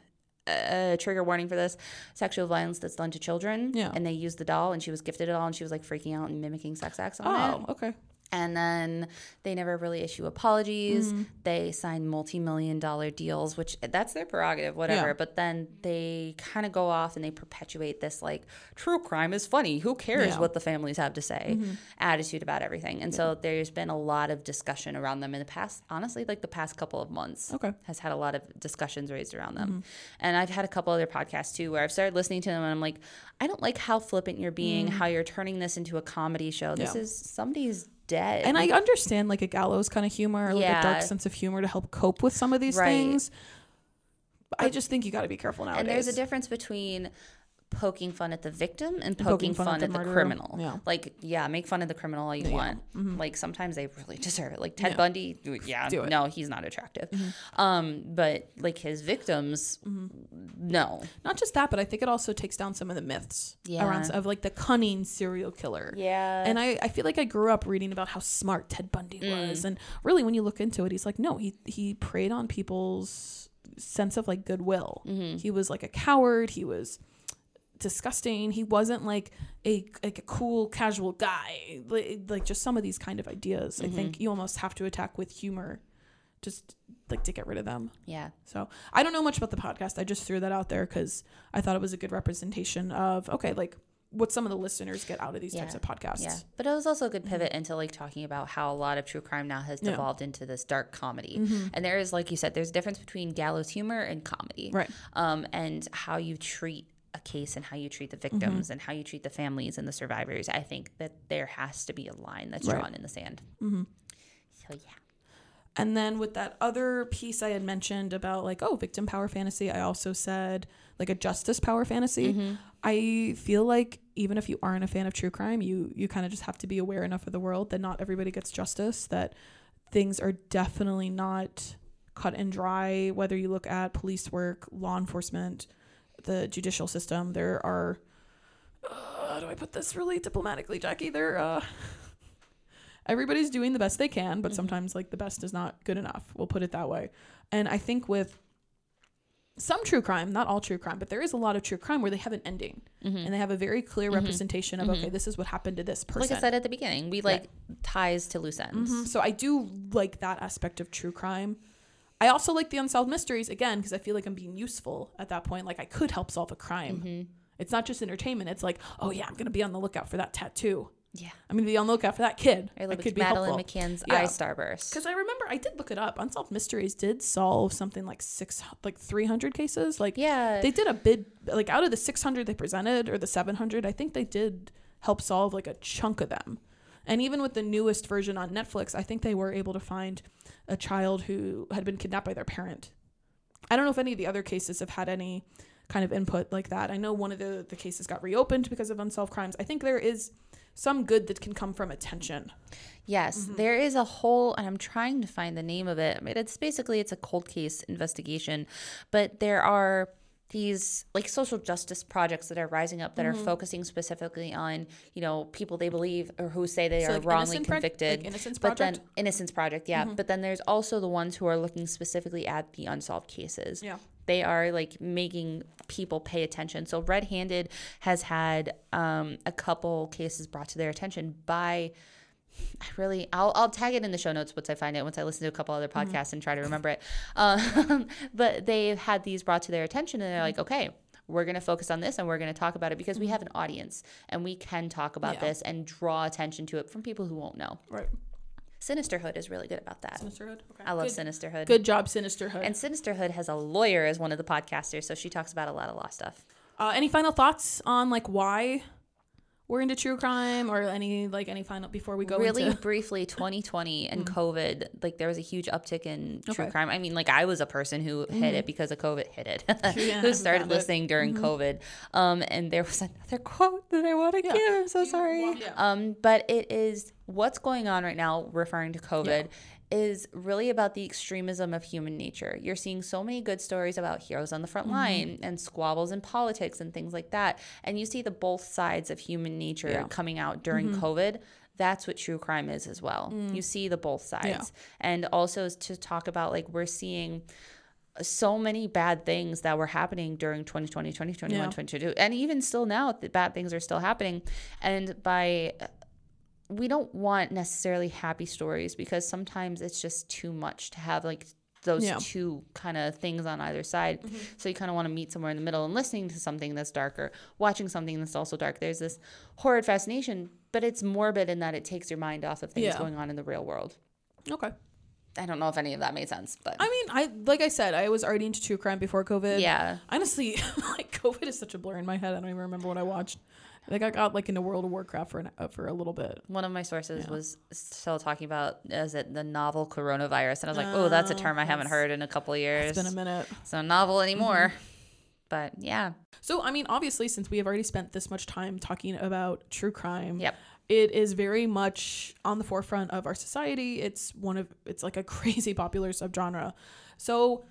a trigger warning for this sexual violence that's done to children. Yeah. And they used the doll and she was gifted it all and she was like freaking out and mimicking sex acts on it. Oh, okay. And then they never really issue apologies. Mm-hmm. They sign multi-million dollar deals, which that's their prerogative, whatever. Yeah. But then they kind of go off and they perpetuate this like true crime is funny. Who cares Yeah. Mm-hmm. what the families have to say? Attitude about everything. And so there's been a lot of discussion around them in the past. Honestly, like the past couple of months, Okay. Mm-hmm. has had a lot of discussions raised around them. And I've had a couple other podcasts too where I've started listening to them and I'm like, I don't like how flippant you're being, how you're turning this into a comedy show. This Mm. Yeah. is somebody's dead. And I understand like a gallows kind of humor or like a dark sense of humor to help cope with some of these Right. things. But I just think you got to be careful nowadays. And there's a difference between poking fun at the victim and poking, poking fun fun, at at the the, criminal. Yeah. Like, yeah, make fun of the criminal all you want. Like sometimes they really deserve it. Like Ted Yeah. Bundy, yeah, no, he's not attractive. Um, but like his victims, no. Not just that, but I think it also takes down some of the myths around of like the cunning serial killer. Yeah. And I, I feel like I grew up reading about how smart Ted Bundy Mm. was. And really, when you look into it, he's like, no, he, he preyed on people's sense of like goodwill. Mm-hmm. He was like a coward. He was disgusting. He wasn't like a like a cool casual guy. Like, like just some of these kind of ideas. I Mm-hmm. think you almost have to attack with humor, just like to get rid of them. yeah. So I don't know much about the podcast. I just threw that out there because I thought it was a good representation of okay, like what some of the listeners get out of these types of podcasts. Yeah, but it was also a good pivot into like talking about how a lot of true crime now has Yeah. devolved into this dark comedy. And there is, like you said, there's a difference between gallows humor and comedy, Right. Um, and how you treat a case and how you treat the victims and how you treat the families and the survivors. I think that there has to be a line that's Right. drawn in the sand. Mm-hmm. So yeah, And then with that other piece I had mentioned about like, oh, victim power fantasy, I also said like a justice power fantasy. I feel like even if you aren't a fan of true crime, you you kind of just have to be aware enough of the world that not everybody gets justice, that things are definitely not cut and dry. Whether you look at police work, law enforcement, the judicial system, there are. Uh, how do I put this really diplomatically, Jackie? There, uh, everybody's doing the best they can, but Mhm. sometimes like the best is not good enough. We'll put it that way. And I think with some true crime, not all true crime, but there is a lot of true crime where they have an ending Mhm. and they have a very clear Mhm. representation of Mhm. okay, this is what happened to this person. Like I said at the beginning, we like ties to loose ends. Mhm. So I do like that aspect of true crime. I also like the unsolved mysteries again because I feel like I'm being useful at that point. Like I could help solve a crime. Mhm. It's not just entertainment. It's like, oh yeah, I'm gonna be on the lookout for that tattoo. Yeah. I'm gonna be on the lookout for that kid. I like could be Madeleine helpful. McCann's Yeah. eye starburst. Because I remember I did look it up. Unsolved Mysteries did solve something like six, like 300 cases. Like Yeah. they did a bid, like out of the 600 they presented or the 700, I think they did help solve like a chunk of them. And even with the newest version on Netflix, I think they were able to find a child who had been kidnapped by their parent. I don't know if any of the other cases have had any kind of input like that. I know one of the, the cases got reopened because of unsolved crimes. I think there is some good that can come from attention. Yes, Mm-hmm. there is a whole, and I'm trying to find the name of it. I mean, it's basically it's a cold case investigation, but there are these like social justice projects that are rising up that Mm-hmm. are focusing specifically on you know people they believe or who say they So, are like, wrongly Innocent Pro- convicted. like Innocence but Project? Mm-hmm. then Innocence Project, yeah. But then there's also the ones who are looking specifically at the unsolved cases. Yeah. They are like making people pay attention. So Red Handed has had um, a couple cases brought to their attention by I really I'll I'll tag it in the show notes once I find it once I listen to a couple other Mm-hmm. podcasts and try to remember it. Um, but they've had these brought to their attention and they're like, okay, we're going to focus on this and we're going to talk about it because we have an audience and we can talk about Mm-hmm. Yeah. this and draw attention to it from people who won't know. Right. Sinisterhood is really good about that. Sinisterhood. Okay. I love good, Sinisterhood. Good job, Sinisterhood. And Sinisterhood has a lawyer as one of the podcasters, so she talks about a lot of law stuff. Uh, any final thoughts on like why we're into true crime, or any like any final before we go really into? briefly 2020 and covid like there was a huge uptick in true Okay. crime i mean like i was a person who hit it because of covid hit it Yeah, who started got it. listening during covid um and there was another quote that i want to Yeah. give i'm so sorry Yeah. um but it is what's going on right now referring to covid is really about the extremism of human nature. You're seeing so many good stories about heroes on the front Mm-hmm. line and squabbles in politics and things like that. And you see the both sides of human nature Yeah. coming out during COVID. That's what true crime is as well. You see the both sides. And also is to talk about like we're seeing so many bad things that were happening during 2020, 2021, Yeah. 2022. And even still now, the bad things are still happening. And by we don't want necessarily happy stories because sometimes it's just too much to have like those Yeah. two kind of things on either side. Mm-hmm. So you kind of want to meet somewhere in the middle and listening to something that's darker, watching something that's also dark. There's this horrid fascination, but it's morbid in that it takes your mind off of things Yeah. going on in the real world. Okay. I don't know if any of that made sense, but I mean, I like I said, I was already into true crime before COVID. yeah. Honestly, like COVID is such a blur in my head. I don't even remember what I watched. Think I got like into World of Warcraft for an, uh, for a little bit. One of my sources Yeah. was still talking about is it the novel coronavirus, and I was like, oh, that's a Oh, term I haven't heard in a couple of years. It's been a minute. so novel anymore. Mm-hmm. But yeah, So, I mean, obviously, since we have already spent this much time talking about true crime, Yep. it is very much on the forefront of our society. It's one of it's like a crazy popular subgenre. So,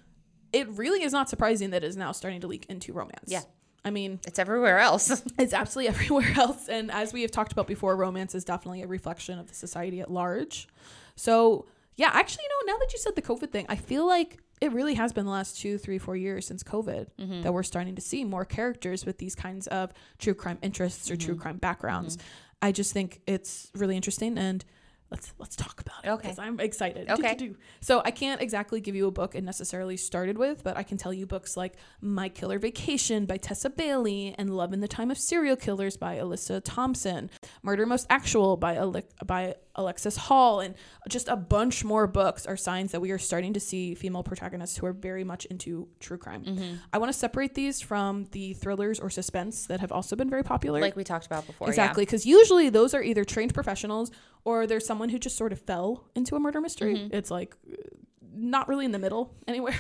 it really is not surprising that it is now starting to leak into romance. Yeah. I mean, it's everywhere else. it's absolutely everywhere else. And as we have talked about before, romance is definitely a reflection of the society at large. So, yeah, actually, you know, now that you said the COVID thing, I feel like it really has been the last two, three, four years since COVID Mm-hmm. that we're starting to see more characters with these kinds of true crime interests or Mm-hmm. true crime backgrounds. I just think it's really interesting and let's let's talk about it Okay. because I'm excited. Okay. Do-do-do. So I can't exactly give you a book it necessarily started with, but I can tell you books like My Killer Vacation by Tessa Bailey and Love in the Time of Serial Killers by Alicia Thompson, Murder Most Actual by Ale- by Alexis Hall, and just a bunch more books are signs that we are starting to see female protagonists who are very much into true crime. Mm-hmm. I want to separate these from the thrillers or suspense that have also been very popular. like we talked about before. Exactly, because usually those are either trained professionals or there's someone who just sort of fell into a murder mystery. Mm-hmm. It's like not really in the middle anywhere.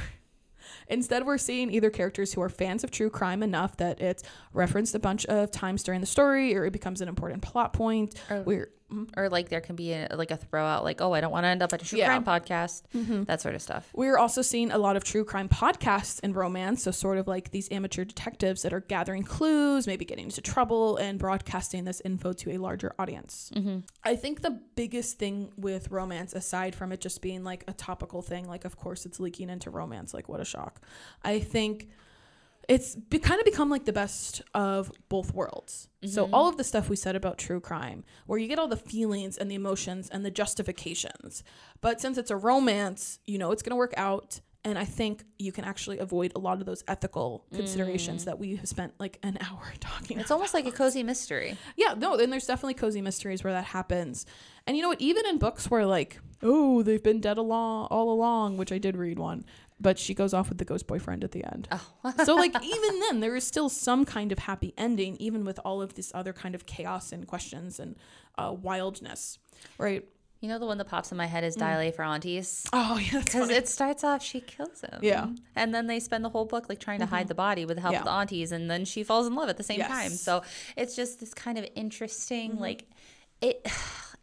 Instead, we're seeing either characters who are fans of true crime enough that it's referenced a bunch of times during the story or it becomes an important plot point. Or- We're Mm-hmm. or like there can be a, like a throw out like oh I don't want to end up at a true Yeah. crime podcast mm-hmm. that sort of stuff. We're also seeing a lot of true crime podcasts in romance. So, sort of like these amateur detectives that are gathering clues, maybe getting into trouble, and broadcasting this info to a larger audience. Mm-hmm. I think the biggest thing with romance, aside from it just being like a topical thing, like, of course, it's leaking into romance, like, what a shock. I think it's be, kind of become like the best of both worlds. So mm-hmm. all of the stuff we said about true crime, where you get all the feelings and the emotions and the justifications, but since it's a romance, you know it's going to work out. And I think you can actually avoid a lot of those ethical considerations mm. that we have spent like an hour talking It's about. almost like a cozy mystery. Yeah, no, then there's definitely cozy mysteries where that happens. And you know what? Even in books where like, oh, they've been dead along all along, which I did read one, but she goes off with the ghost boyfriend at the end. Oh. so like even then there is still some kind of happy ending, even with all of this other kind of chaos and questions and uh, wildness, right? You know the one that pops in my head is A for Aunties. Oh yeah, Because it starts off, she kills him. Yeah. Mm-hmm. And then they spend the whole book like trying to hide the body with the help Yeah. of the aunties. And then she falls in love at the same time. So it's just this kind of interesting, Mm-hmm. like, it.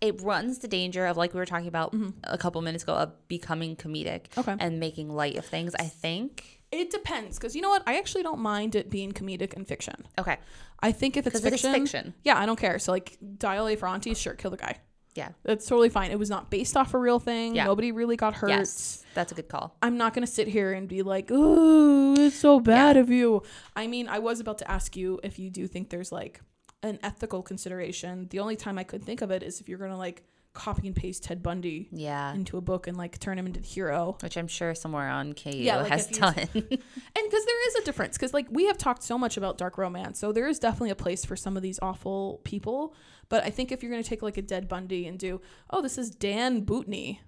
It runs the danger of, like we were talking about a couple minutes ago, of becoming comedic Mm-hmm. Okay. and making light of things. I think. It depends, because you know what? I actually don't mind it being comedic in fiction. Okay. I think if it's 'Cause it is fiction, fiction. yeah, I don't care. So like, dial A for aunties, sure, kill the guy. Yeah. That's totally fine. It was not based off a real thing. Yeah. Nobody really got hurt. Yes. That's a good call. I'm not going to sit here and be like, ooh, it's so bad of you. I mean, I was about to ask you if you do think there's like an ethical consideration. The only time I could think of it is if you're going to like copy and paste Ted Bundy Yeah. into a book and like turn him into the hero. Which I'm sure somewhere on KU Yeah, like has done. And because there is a difference, because like we have talked so much about dark romance, so there is definitely a place for some of these awful people. But I think if you're going to take like a Ted Bundy and do, oh, this is Dan Bootney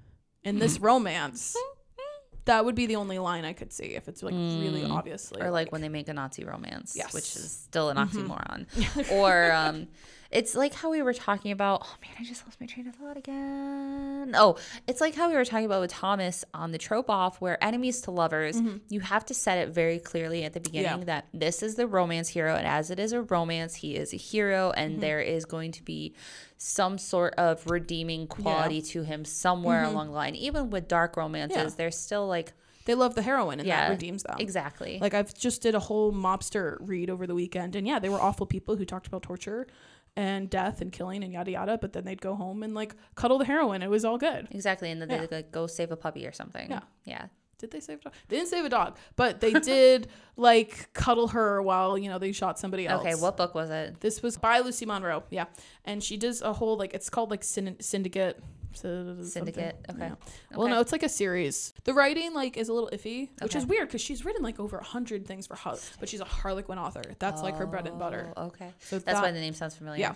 in this mm-hmm. romance, mm-hmm. That would be the only line I could see if it's like really obviously. or like when they make a Nazi romance, Yes. Mm-hmm. which is still an oxymoron. or um, it's like how we were talking about. Oh man, I just lost my train of thought again. Oh, it's like how we were talking about with Thomas on the trope off, where enemies to lovers, you have to set it very clearly at the beginning Mm-hmm. Yeah. that this is the romance hero, and as it is a romance, he is a hero, and Mm-hmm. there is going to be some sort of redeeming quality to him somewhere along the line. Even with dark romances, Mm-hmm. Yeah. there's still like they love the heroine and yeah, that redeems them. exactly. Like I've just did a whole mobster read over the weekend, and yeah, they were awful people who talked about torture and death and killing and yada yada. But then they'd go home and like cuddle the heroin. It was all good. Exactly, and then Yeah. they like go save a puppy or something. Yeah. yeah. Did they save a dog? They didn't save a dog, but they did like cuddle her while you know they shot somebody else. Okay, what book was it? This was by Lucy Monroe, yeah, and she does a whole like it's called like Syn- Syndicate. Syndicate. something. Okay. Yeah. Well, no, it's like a series. The writing like is a little iffy, which Okay. is weird because she's written like over a hundred things for Har- but she's a Harlequin author. That's like her bread and butter. Oh, Okay, So that's why the name sounds familiar. Yeah.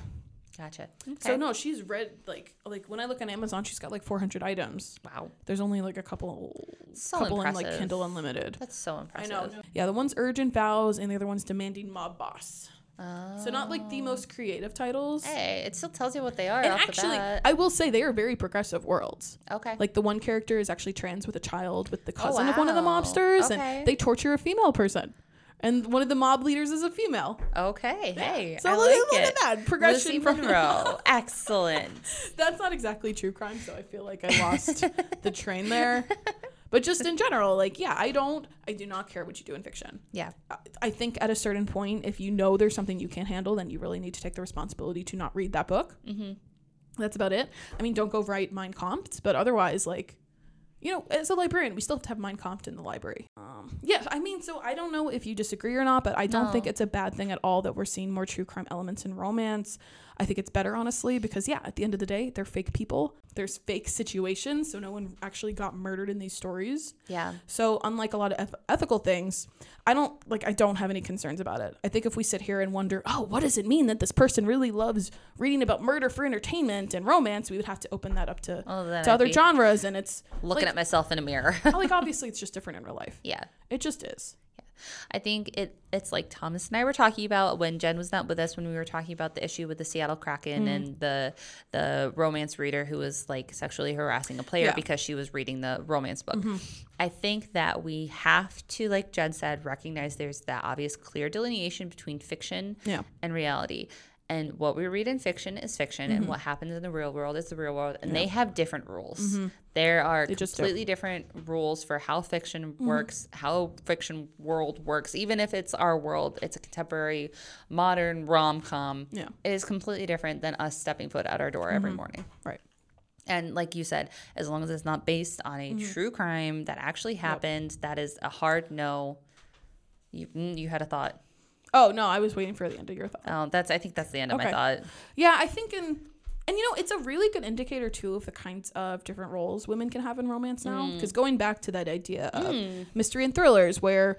Gotcha. So no, she's read like like when I look on Amazon, she's got like 400 items. wow, There's only like a couple, So couple in like Kindle Unlimited. that's so impressive. I know. Yeah, the one's urgent vows and the other one's demanding mob boss. Oh. So not like the most oh. creative titles. Hey, it still tells you what they are and actually. I will say they are very progressive worlds. okay. Like the one character is actually trans with a child with the oh, cousin of one of the Oh, mobsters, Okay. and they torture a female person. And one of the mob leaders is a female. okay. Hey, So I look, like look it. at that progression Lucy from Monroe. Excellent. That's not exactly true crime, so I feel like I lost the train there. But just in general, like, yeah, I don't, I do not care what you do in fiction. Yeah. I- think at a certain point, if you know there's something you can't handle, then you really need to take the responsibility to not read that book. Mm-hmm. That's about it. I mean, don't go write Mein Kampf, but otherwise, like, you know, as a librarian, we still have to have Mein Kampf in the library. Um, yeah, I mean, so I don't know if you disagree or not, but I don't think it's a bad thing at all that we're seeing more true crime elements in romance. I think it's better, honestly, because yeah, at the end of the day, they're fake people. There's fake situations, so no one actually got murdered in these stories. Yeah. So unlike a lot of eth- ethical things, I don't like I don't have any concerns about it. I think if we sit here and wonder, oh, what does it mean that this person really loves reading about murder for entertainment and romance, we would have to open that up to, Well, to other genres, and it's Looking like, at myself in a mirror. Oh, like obviously it's just different in real life. yeah. It just is. I think it it's like Thomas and I were talking about when Jen was not with us when we were talking about the issue with the Seattle Kraken Mm. and the the romance reader who was like sexually harassing a player Yeah. Mm-hmm. because she was reading the romance book. I think that we have to, like Jen said, recognize there's that obvious clear delineation between fiction Yeah. and reality. And what we read in fiction is fiction, and Mm-hmm. what happens in the real world is the real world, and they have different rules. There are Mm-hmm. just do. Mm-hmm. completely different rules for how fiction works, how fiction world works. Even if it's our world, it's a contemporary, modern rom com. Yeah. Mm-hmm. it is completely different than us stepping foot out our door every morning. Right. And like you said, as long as it's not based on a Mm-hmm. true crime that actually happened, that is a hard no. You mm, you had a thought. Oh no, I was waiting for the end of your thought. Oh, that's I think that's the end of Okay. my thought. Yeah, I think in and you know it's a really good indicator too of the kinds of different roles women can have in romance now. Mm. Because going back to that idea of mystery and thrillers, where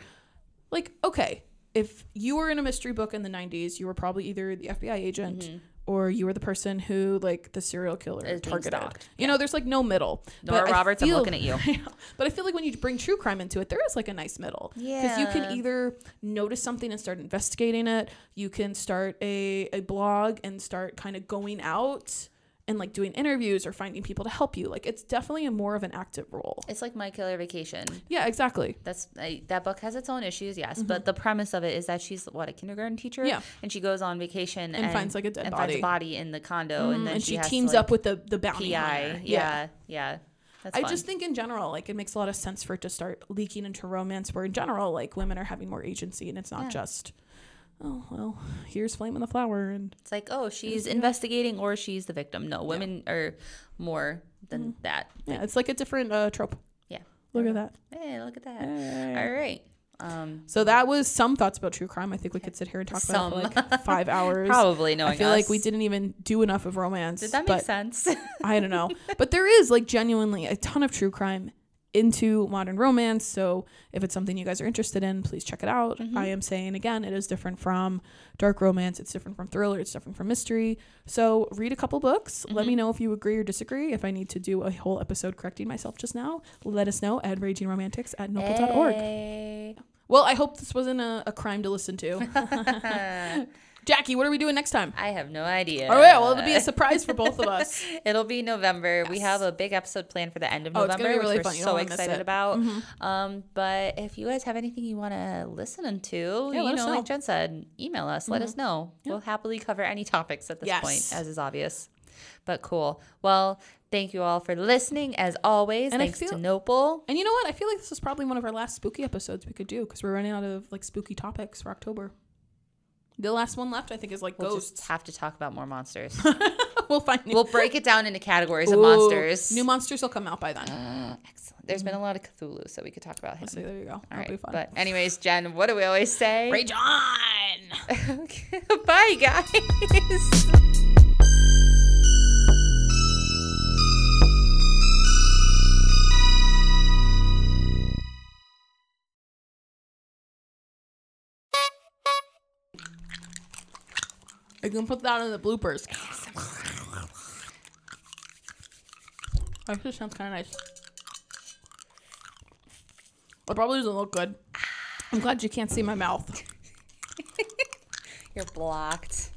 like okay, if you were in a mystery book in the '90s, you were probably either the FBI agent. Or you were the person who, like, the serial killer. Is targeted. stalked. You know, there's like no middle. Nora But Roberts, I'm looking at you. but I feel like when you bring true crime into it, there is like a nice middle. Yeah. Because you can either notice something and start investigating it. You can start a, a blog and start kind of going out and like doing interviews or finding people to help you. Like it's definitely a more of an active role. It's like My Killer Vacation. Yeah, exactly. That's I, that book has its own issues, yes, but the premise of it is that she's what a kindergarten teacher, Mm-hmm. Yeah. and she goes on vacation and, finds, like, a dead and body. a body in the condo, and then And she, to, teams like, up with the the bounty PI. hunter. Yeah, yeah, That's I fun. just think in general, like it makes a lot of sense for it to start leaking into romance where in general, like women are having more agency and it's not Yeah. just oh well, here's flame in the flower and It's like, oh, she's investigating or she's the victim. No, women are more than that. Mm-hmm. yeah, it's like a different uh, trope. Yeah. Look at that. Hey, look at that. All right. Um, So that was some thoughts about true crime. I think we could sit here and talk about it for like five hours. probably knowing I feel like we didn't even do enough of romance. Did that make sense? I don't know. But there is like genuinely a ton of true crime into modern romance. So if it's something you guys are interested in, please check it out. Mm-hmm. I am saying again, it is different from dark romance. It's different from thriller. It's different from mystery. So read a couple books. Let Mm-hmm. me know if you agree or disagree. If I need to do a whole episode correcting myself just now, let us know at ragingromantics at nopal.org. Hey. Well, I hope this wasn't a, a crime to listen to. Jackie, what are we doing next time? I have no idea. All right, well, it'll be a surprise for both of us. It'll be November. We have a big episode planned for the end of Oh, November, be really which fun. we're so don't wanna miss excited it. Mm-hmm. about. Um, but if you guys have anything you want to listen to, Yeah, you know, know. Mm-hmm. like Jen said, email us. Let us know. We'll happily cover any topics at this Yes. point, as is obvious. But cool. Well, thank you all for listening. As always, And thanks feel- to Nopal. And you know what? I feel like this is probably one of our last spooky episodes we could do because we're running out of like spooky topics for October. The last one left, I think, is like We'll ghosts. have to talk about more monsters. we'll find new, we'll break it down into categories of monsters. New monsters will come out by then. Excellent. There's been a lot of Cthulhu, so we could talk about him. So there you go. All That'll be right. fun. But anyways, Jen, what do we always say? Rage on! Okay, Bye, guys. I can put that in the bloopers. Actually, sounds kind of nice. It probably doesn't look good. I'm glad you can't see my mouth. You're blocked.